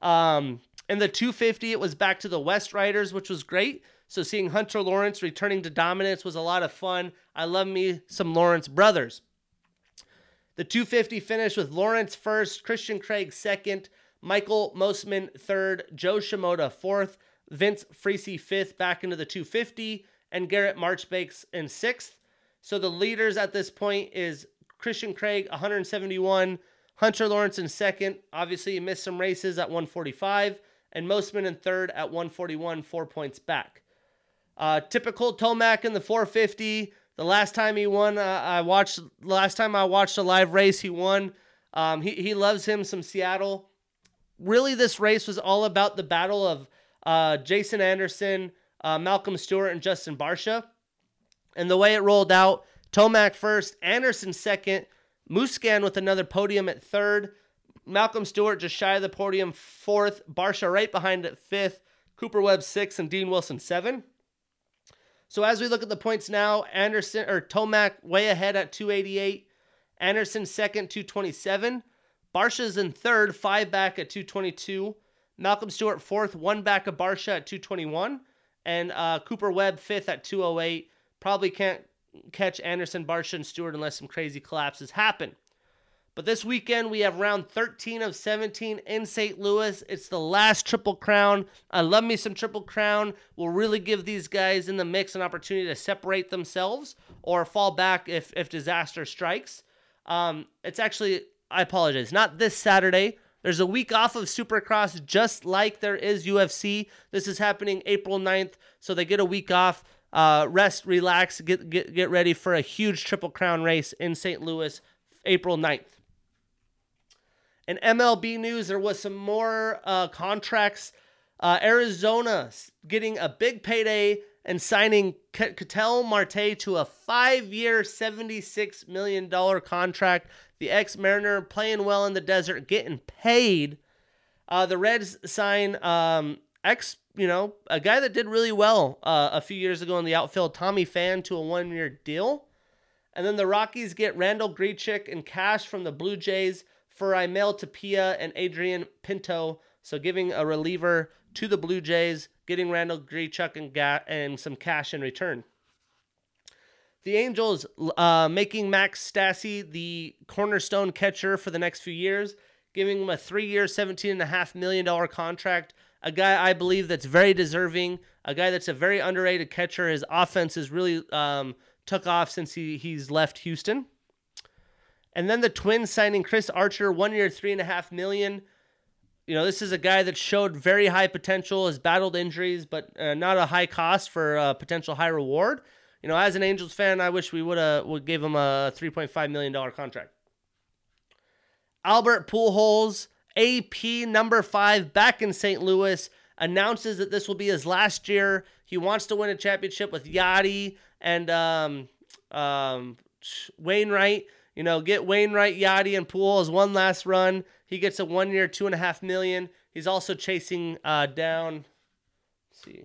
Um, in the 250, it was back to the West Riders, which was great. So seeing Hunter Lawrence returning to dominance was a lot of fun. I love me some Lawrence brothers. The 250 finished with Lawrence first, Christian Craig second, Michael Mosiman third, Jo Shimoda fourth, Vince Friese fifth back into the 250, and Garrett Marchbanks in sixth. So the leaders at this point is Christian Craig 171, Hunter Lawrence in second. Obviously, he missed some races at 145. And Mosiman in third at 141, four points back. Uh, typical Tomac in the 450. The last time he won, uh, I watched. Last time I watched a live race, he won. Um, he he loves him some Seattle. Really, this race was all about the battle of uh, Jason Anderson, uh, Malcolm Stewart, and Justin Barcia. And the way it rolled out, Tomac first, Anderson second, Musquin with another podium at third, Malcolm Stewart just shy of the podium fourth, Barcia right behind at fifth, Cooper Webb sixth, and Dean Wilson seven. So as we look at the points now, Anderson or Tomac way ahead at 288, Anderson second 227, Barcia's in third, five back at 222, Malcolm Stewart fourth, one back of Barcia at 221, and uh, Cooper Webb fifth at 208. Probably can't catch Anderson, Barcia, and Stewart unless some crazy collapses happen. But this weekend, we have round 13 of 17 in St. Louis. It's the last Triple Crown. I love me some Triple Crown. Will really give these guys in the mix an opportunity to separate themselves or fall back if, if disaster strikes. Um, it's actually, I apologize, not this Saturday. There's a week off of Supercross just like there is UFC. This is happening April 9th, so they get a week off. Uh, rest, relax, get, get, get ready for a huge Triple Crown race in St. Louis, April 9th. In MLB news, there was some more uh, contracts. Uh, Arizona getting a big payday and signing Ketel Marte to a five-year, $76 million contract. The ex-Mariner playing well in the desert, getting paid. Uh, the Reds sign um, ex, you know, a guy that did really well uh, a few years ago in the outfield, Tommy Pham, to a one-year deal. And then the Rockies get Randall Grichuk and cash from the Blue Jays for Raimel Tapia and Adrian Pinto. So giving a reliever to the Blue Jays, getting Randall Grichuk and, ga- and some cash in return. The Angels uh, making Max Stassi the cornerstone catcher for the next few years, giving him a three-year, $17.5 million contract. A guy I believe that's very deserving, a guy that's a very underrated catcher. His offense has really um, took off since he, he's left Houston. And then the Twins signing Chris Archer, one year, three and a half million. You know, this is a guy that showed very high potential, has battled injuries, but uh, not a high cost for a potential high reward. You know, as an Angels fan, I wish we would have would give him a three point five million dollar contract. Albert Pujols, AP number five, back in St. Louis, announces that this will be his last year. He wants to win a championship with Yadi and um, um, Wainwright. You know, get Wainwright, Yadi, and Pujols one last run. He gets a one year, two and a half million. He's also chasing uh, down. see,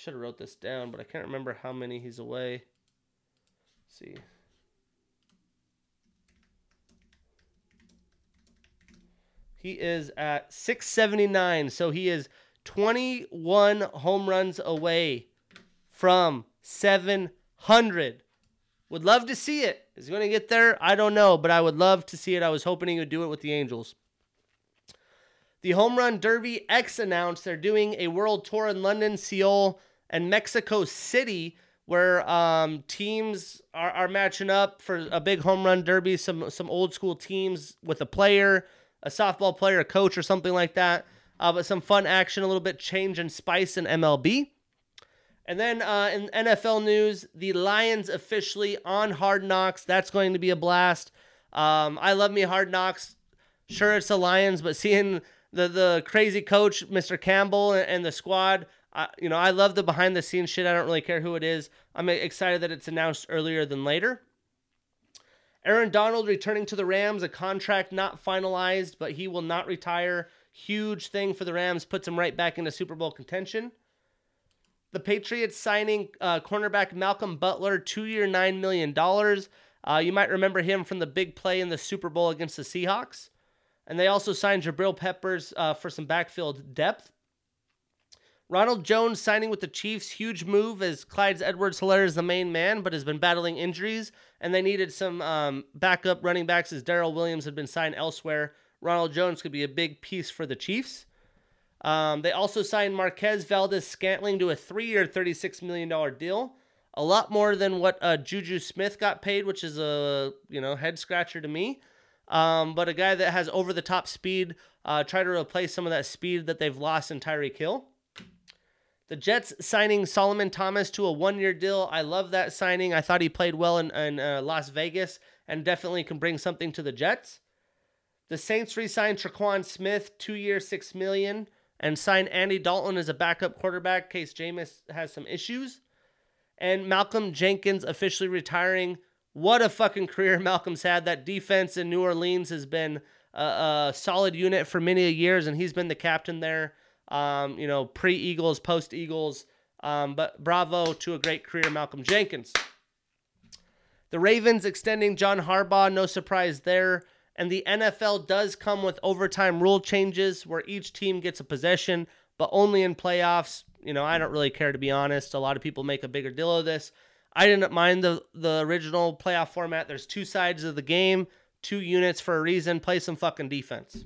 should have wrote this down, but I can't remember how many he's away. Let's see. He is at 679, so he is 21 home runs away from 700. Would love to see it. Is he going to get there? I don't know, but I would love to see it. I was hoping he would do it with the Angels. The Home Run Derby X announced they're doing a world tour in London, Seoul, and Mexico City, where um, teams are, are matching up for a big home run derby. Some some old school teams with a player, a softball player, a coach, or something like that. Uh, but some fun action, a little bit change and spice in MLB. And then uh, in NFL news, the Lions officially on Hard Knocks. That's going to be a blast. Um, I love me Hard Knocks. Sure, it's the Lions, but seeing the the crazy coach, Mr. Campbell, and, and the squad, uh, you know, I love the behind the scenes shit. I don't really care who it is. I'm excited that it's announced earlier than later. Aaron Donald returning to the Rams, a contract not finalized, but he will not retire. Huge thing for the Rams, puts him right back into Super Bowl contention. The Patriots signing uh, cornerback Malcolm Butler, two year, $9 million. Uh, you might remember him from the big play in the Super Bowl against the Seahawks. And they also signed Jabril Peppers uh, for some backfield depth. Ronald Jones signing with the Chiefs, huge move as Clyde Edwards-Helaire is the main man, but has been battling injuries, and they needed some um, backup running backs as Darrel Williams had been signed elsewhere. Ronald Jones could be a big piece for the Chiefs. Um, they also signed Marquez Valdes-Scantling to a three-year, $36 million deal. A lot more than what uh, Juju Smith got paid, which is a you know head scratcher to me. um, but a guy that has over the top speed. Uh, try to replace some of that speed that they've lost in Tyreek Hill. The Jets signing Solomon Thomas to a one year deal. I love that signing. I thought he played well in, in uh, Las Vegas and definitely can bring something to the Jets. The Saints re signed Tre'Quan Smith, two year, six million, and signed Andy Dalton as a backup quarterback in case Jameis has some issues. And Malcolm Jenkins officially retiring. What a fucking career Malcolm's had. That defense in New Orleans has been a, a solid unit for many years, and he's been the captain there. Um, you know, pre Eagles, post Eagles. Um, but bravo to a great career, Malcolm Jenkins. The Ravens extending John Harbaugh, no surprise there. And the NFL does come with overtime rule changes where each team gets a possession, but only in playoffs. You know, I don't really care to be honest. A lot of people make a bigger deal of this. I didn't mind the the original playoff format. There's two sides of the game two units for a reason. Play some fucking defense.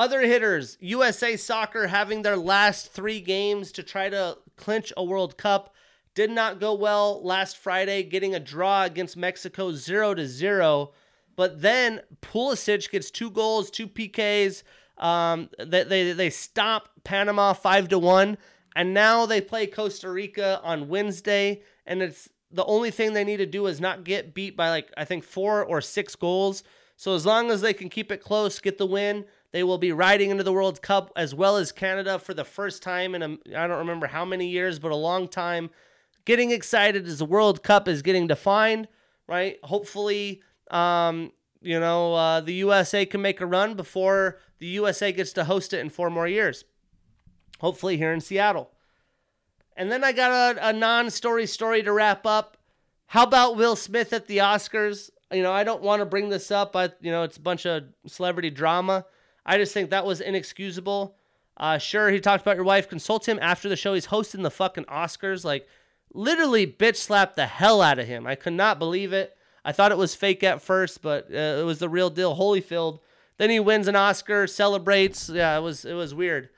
Other hitters, USA Soccer having their last three games to try to clinch a World Cup. Did not go well last Friday, getting a draw against Mexico 0 to 0. But then Pulisic gets two goals, two PKs. Um, they, they, they stop Panama 5 to 1. And now they play Costa Rica on Wednesday. And it's the only thing they need to do is not get beat by like I think four or six goals. So as long as they can keep it close, get the win, they will be riding into the World Cup as well as Canada for the first time in I don't remember how many years, but a long time. Getting excited as the World Cup is getting defined, right? Hopefully, um, you know, uh, the USA can make a run before the USA gets to host it in four more years. Hopefully, here in Seattle. And then I got a, a non story story to wrap up. How about Will Smith at the Oscars? You know, I don't want to bring this up, but, you know, it's a bunch of celebrity drama. I just think that was inexcusable. Uh, sure, he talked about your wife. Consult him after the show. He's hosting the fucking Oscars. Like, literally bitch slapped the hell out of him. I could not believe it. I thought it was fake at first, but uh, it was the real deal. Holyfield. Then he wins an Oscar, celebrates. Yeah, it was it was weird.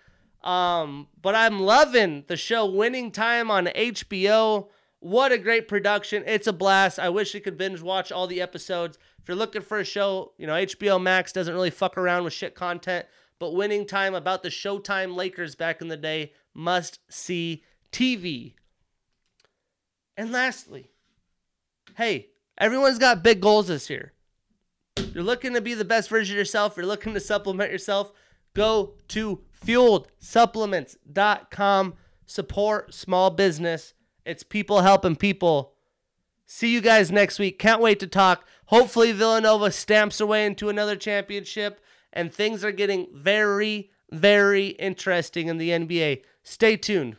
Um, but I'm loving the show Winning Time on HBO. What a great production. It's a blast. I wish you could binge watch all the episodes. If you're looking for a show, you know, HBO Max doesn't really fuck around with shit content, but Winning Time about the Showtime Lakers back in the day, must see TV. And lastly, hey, everyone's got big goals this year. You're looking to be the best version of yourself, you're looking to supplement yourself, go to fueledsupplements.com. Support small business. It's people helping people. See you guys next week. Can't wait to talk. Hopefully, Villanova stamps away into another championship, and things are getting very, very interesting in the NBA. Stay tuned.